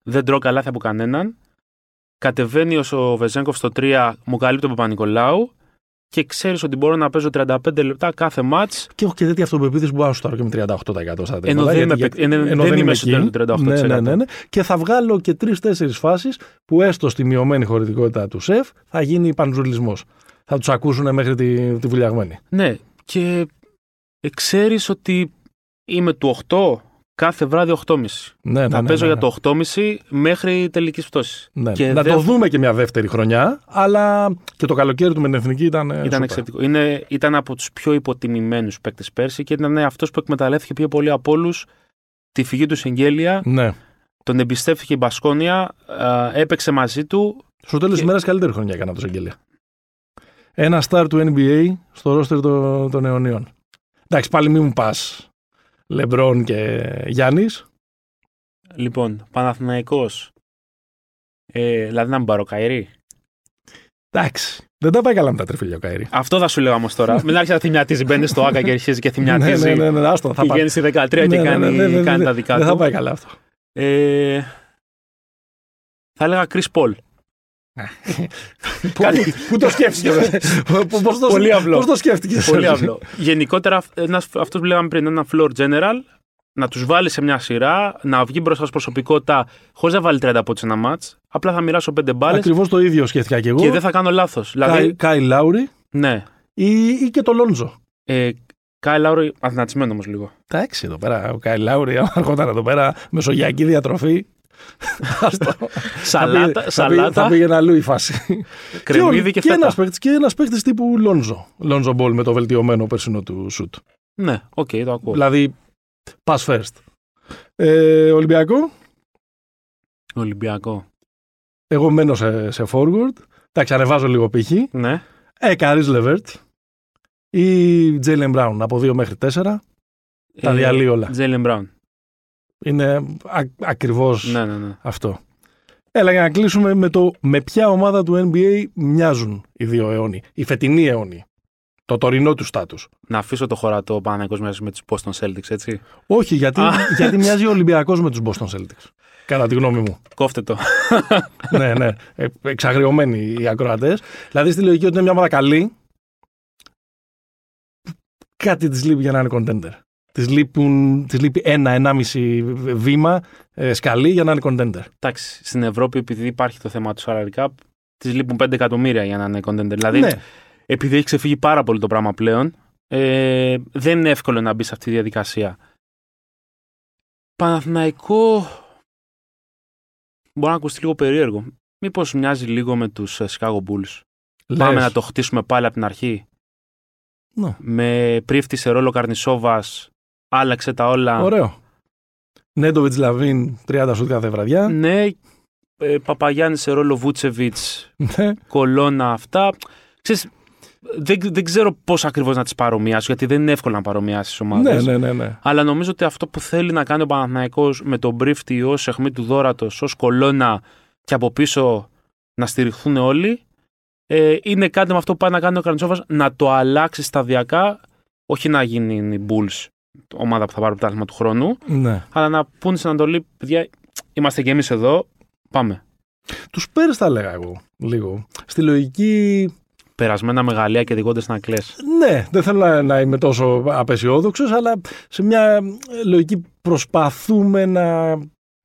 δεν τρώω καλάθια από κανέναν. Κατεβαίνει ως ο Βεζέγκοφ στο 3, μου καλύπτει ο Παπα-Νικολάου και ξέρεις ότι μπορώ να παίζω 35 λεπτά κάθε μάτς Και έχω και τέτοια αυτοπεποίθηση που μπορώ να σου πάρω και με 38% στα Ενώ τρίποτα, δεν είμαι γιατί- παίκ- ενώ ενώ δεν είμαι εκεί. στο τέλος του 38%. Ναι, ναι, ναι, ναι. Και θα βγάλω και τρει-τέσσερι φάσεις που έστω στη μειωμένη χωρητικότητα του σεφ θα γίνει πανζουλισμό. Θα τους ακούσουν μέχρι τη, τη βουλιαγμένη. Ναι, και ξέρει ότι είμαι του 8 κάθε βράδυ 8.30. Ναι, ναι, θα ναι, παίζω ναι, για το 8.30 μέχρι τελική πτώση. Ναι. Και να δεν- το δούμε και μια δεύτερη χρονιά, αλλά και το καλοκαίρι του με την εθνική ήταν. ε, Ήταν σούπερ. εξαιρετικό. Είναι, ήταν από τους πιο υποτιμημένους παίκτες πέρσι και ήταν αυτός που εκμεταλλεύτηκε πιο πολύ από όλους τη φυγή του Σεγγέλια. Ναι. Τον εμπιστεύτηκε η Μπασκόνια, α, έπαιξε μαζί του. Στο τέλος Και- της μέρας καλύτερη χρονιά έκανα το Σεγγέλια. Ένα star του NBA στο ρόστερ των, των αιωνίων. Εντάξει, πάλι μην μου πας Λεμπρόν και Γιάννης. Λοιπόν, Παναθηναϊκός. Ε, δηλαδή να μην πάρω Καϊρή. Εντάξει. Δεν τα πάει καλά με τα τριφύλια ο Καήρη. Αυτό θα σου λέγα όμως τώρα. Μην άρχισε να θυμιατίζει. Μπαίνεις στο άκα και αρχίζεις και θυμιατίζει. ναι, ναι, ναι, ναι, άστο, θα Πηγαίνει πάει. στη 13 και Ναι, ναι, κάνει, ναι, ναι, ναι, κάνει ναι. τα δικά Δεν θα του. πάει καλά αυτό. Ε, θα έλεγα Chris Paul. Κάτι- Πού το σκέφτηκες; Πώς το- Πολύ απλό. Πώς το σκέφτηκες; Πολύ απλό. Γενικότερα, αυτός που λέγαμε πριν, ένα floor general, να τους βάλεις σε μια σειρά, να βγει μπροστά ως προσωπικότητα, χωρίς να βάλει 30 πόντους ένα μάτ. Απλά θα μοιράσω 5 μπάλες Ακριβώς το ίδιο σκέφτηκα και εγώ. και δεν θα κάνω λάθος. Κάι- Δηλαδή, Κάι Λάουρι ναι. ή, ή και το Λόντζο. Ε, Κάι Λάουρι, αθηνατισμένο όμως λίγο. Εντάξει εδώ πέρα. Ο Κάι Λάουρι, άμα έρχονταν εδώ πέρα, μεσογειακή διατροφή. Άστο. Σαλάτα, θα, σαλάτα πήγε, θα πήγαινε αλλού η φάση. κρεμμύδι και, και φέτα. ένας παίκτης, και ένας παίκτης τύπου Λόνζο. Λόνζο Μπολ με το βελτιωμένο περσινό του σουτ. Ναι, οκ, το ακούω. Δηλαδή, pass first. Ε, Ολυμπιακό, Ολυμπιακό. εγώ μένω σε, σε forward. Εντάξει, ανεβάζω λίγο πύχη. Ναι. Ε, Καρίς Λεβέρτ ή Τζέιλεν Μπράουν από 2 μέχρι 4. Τα διαλύει όλα. Τζέιλεν Μπράουν. Είναι α, ακριβώς Ναι, ναι, ναι. αυτό. Έλα για να κλείσουμε με το με ποια ομάδα του NBA μοιάζουν οι δύο αιώνιοι. Οι φετινοί αιώνιοι. Το τωρινό του στάτους; Να αφήσω το χωρατό Παναγενικό μοιάζει με τους Boston Celtics, έτσι. Όχι, γιατί, Α. γιατί μοιάζει ο Ολυμπιακός με τους Boston Celtics. Κατά τη γνώμη μου. Κόφτε το. ναι, ναι. Ε, εξαγριωμένοι οι ακροατές. Δηλαδή στη λογική ότι είναι μια ομάδα καλή. Κάτι της λείπει για να είναι contender. Της λείπει ένα-ενάμιση βήμα ε, σκαλί για να είναι contender. Εντάξει, στην Ευρώπη, επειδή υπάρχει το θέμα του salary cap, της λείπουν 5 εκατομμύρια για να είναι contender. Δηλαδή, ναι, επειδή έχει ξεφύγει πάρα πολύ το πράγμα πλέον, ε, δεν είναι εύκολο να μπει σε αυτή τη διαδικασία. Παναθηναϊκό μπορεί να ακουστεί λίγο περίεργο. Μήπως μοιάζει λίγο με τους ε, Chicago Bulls; λες. Πάμε να το χτίσουμε πάλι από την αρχή. Ναι. Με πρίφτη σε ρόλο Καρνισόβας, άλλαξε τα όλα. Ωραίο. Νέντοβιτς Λαβίν, 30 σουτ κάθε βραδιά. Ναι, ε, Παπαγιάννης σε ρόλο Βούτσεβιτς, Ναι. κολόνα αυτά. Ξέρεις, δεν, δεν ξέρω πώς ακριβώς να τις παρομοιάσω, γιατί δεν είναι εύκολο να παρομοιάσεις τις ναι, ομάδες. ναι, ναι, ναι. Αλλά νομίζω ότι αυτό που θέλει να κάνει ο Παναθηναϊκός με τον Μπρίφτη ως αιχμή του δόρατος, ως κολόνα και από πίσω να στηριχθούν όλοι, ε, είναι κάτι με αυτό που πάει να κάνει ο Καρντσόβας, να το αλλάξει σταδιακά, όχι να γίνει η Bulls, ομάδα που θα πάρει το πρωτάθλημα του χρόνου, ναι. αλλά να πούνε στην Ανατολή, παιδιά, είμαστε και εμείς εδώ, πάμε. Τους Πέρ τα λέγα εγώ λίγο. Στη λογική. Περασμένα μεγαλεία και δικόντες να κλαις. Ναι, δεν θέλω να, να είμαι τόσο απεσιόδοξος, αλλά σε μια λογική προσπαθούμε να,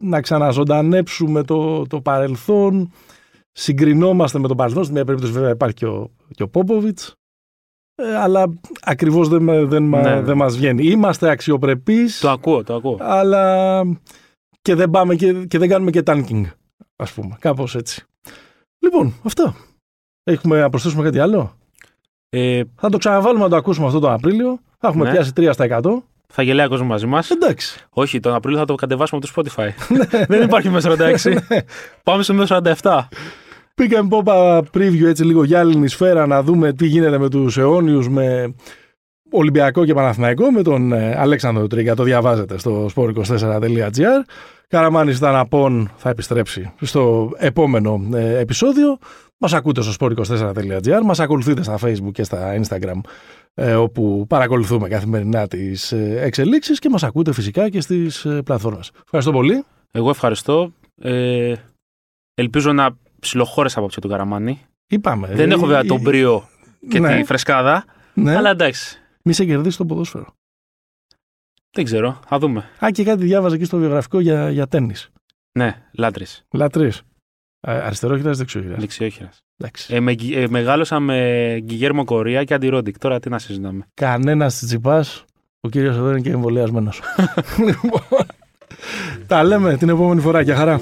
να ξαναζωντανέψουμε το, το παρελθόν. Συγκρινόμαστε με το παρελθόν. Στην μια περίπτωση, βέβαια, υπάρχει και ο, και ο Πόποβιτ. Αλλά ακριβώς δεν, με- δεν, μα- Ναι. δεν μας βγαίνει. Είμαστε αξιοπρεπείς, Το ακούω, το ακούω. αλλά και δεν, πάμε και, και δεν κάνουμε και tanking, ας πούμε. Κάπως έτσι. Λοιπόν, αυτό. Έχουμε να προσθέσουμε κάτι άλλο; Ε, Θα το ξαναβάλουμε να το ακούσουμε αυτό τον Απρίλιο. Θα έχουμε Ναι. πιάσει 3 στα 100. θα γελάει ο κόσμος μαζί μας. Εντάξει. Όχι, τον Απρίλιο θα το κατεβάσουμε από το Spotify. Δεν υπάρχει μέσα 46. Πάμε στο μέσο 47. Pick and pop a preview έτσι λίγο για άλλη σφαίρα να δούμε τι γίνεται με τους αιώνιους με Ολυμπιακό και Παναθηναϊκό με τον ε, Αλέξανδρο Τρίγκα. Το διαβάζετε στο sport24.gr. Καραμάνης ήταν απόν, θα επιστρέψει στο επόμενο ε, επεισόδιο. Μας ακούτε στο sport24.gr, μας ακολουθείτε στα facebook και στα instagram ε, όπου παρακολουθούμε καθημερινά τις ε, εξελίξεις και μας ακούτε φυσικά και στις ε, πλατφόρμες. Ευχαριστώ πολύ. Εγώ ευχαριστώ. Ε, ελπίζω να ψιλοχώρεσα απόψε τον Καραμάνη. Είπαμε. Δεν ε, έχω βέβαια ε, τον πρίο και ναι. τη φρεσκάδα. ναι. Αλλά εντάξει. Μη σε κερδίσει το ποδόσφαιρο. Δεν ξέρω. Θα δούμε. Α, και κάτι διάβαζα εκεί στο βιογραφικό για, για τέννη. Ναι, λάτρης. Λατρή. Αριστερόχειρας, δεξιόχειρας. Δεξιόχειρας. Εντάξει. Ε, με, Γκυ- ε, μεγάλωσα με Γκυγέρμο Κορία και Αντιρόντικ. Τώρα τι να συζητάμε. Κανένας τσιπάς. Ο κύριος εδώ είναι και εμβολιασμένος. Τα λέμε την επόμενη φορά. Γεια χαρά.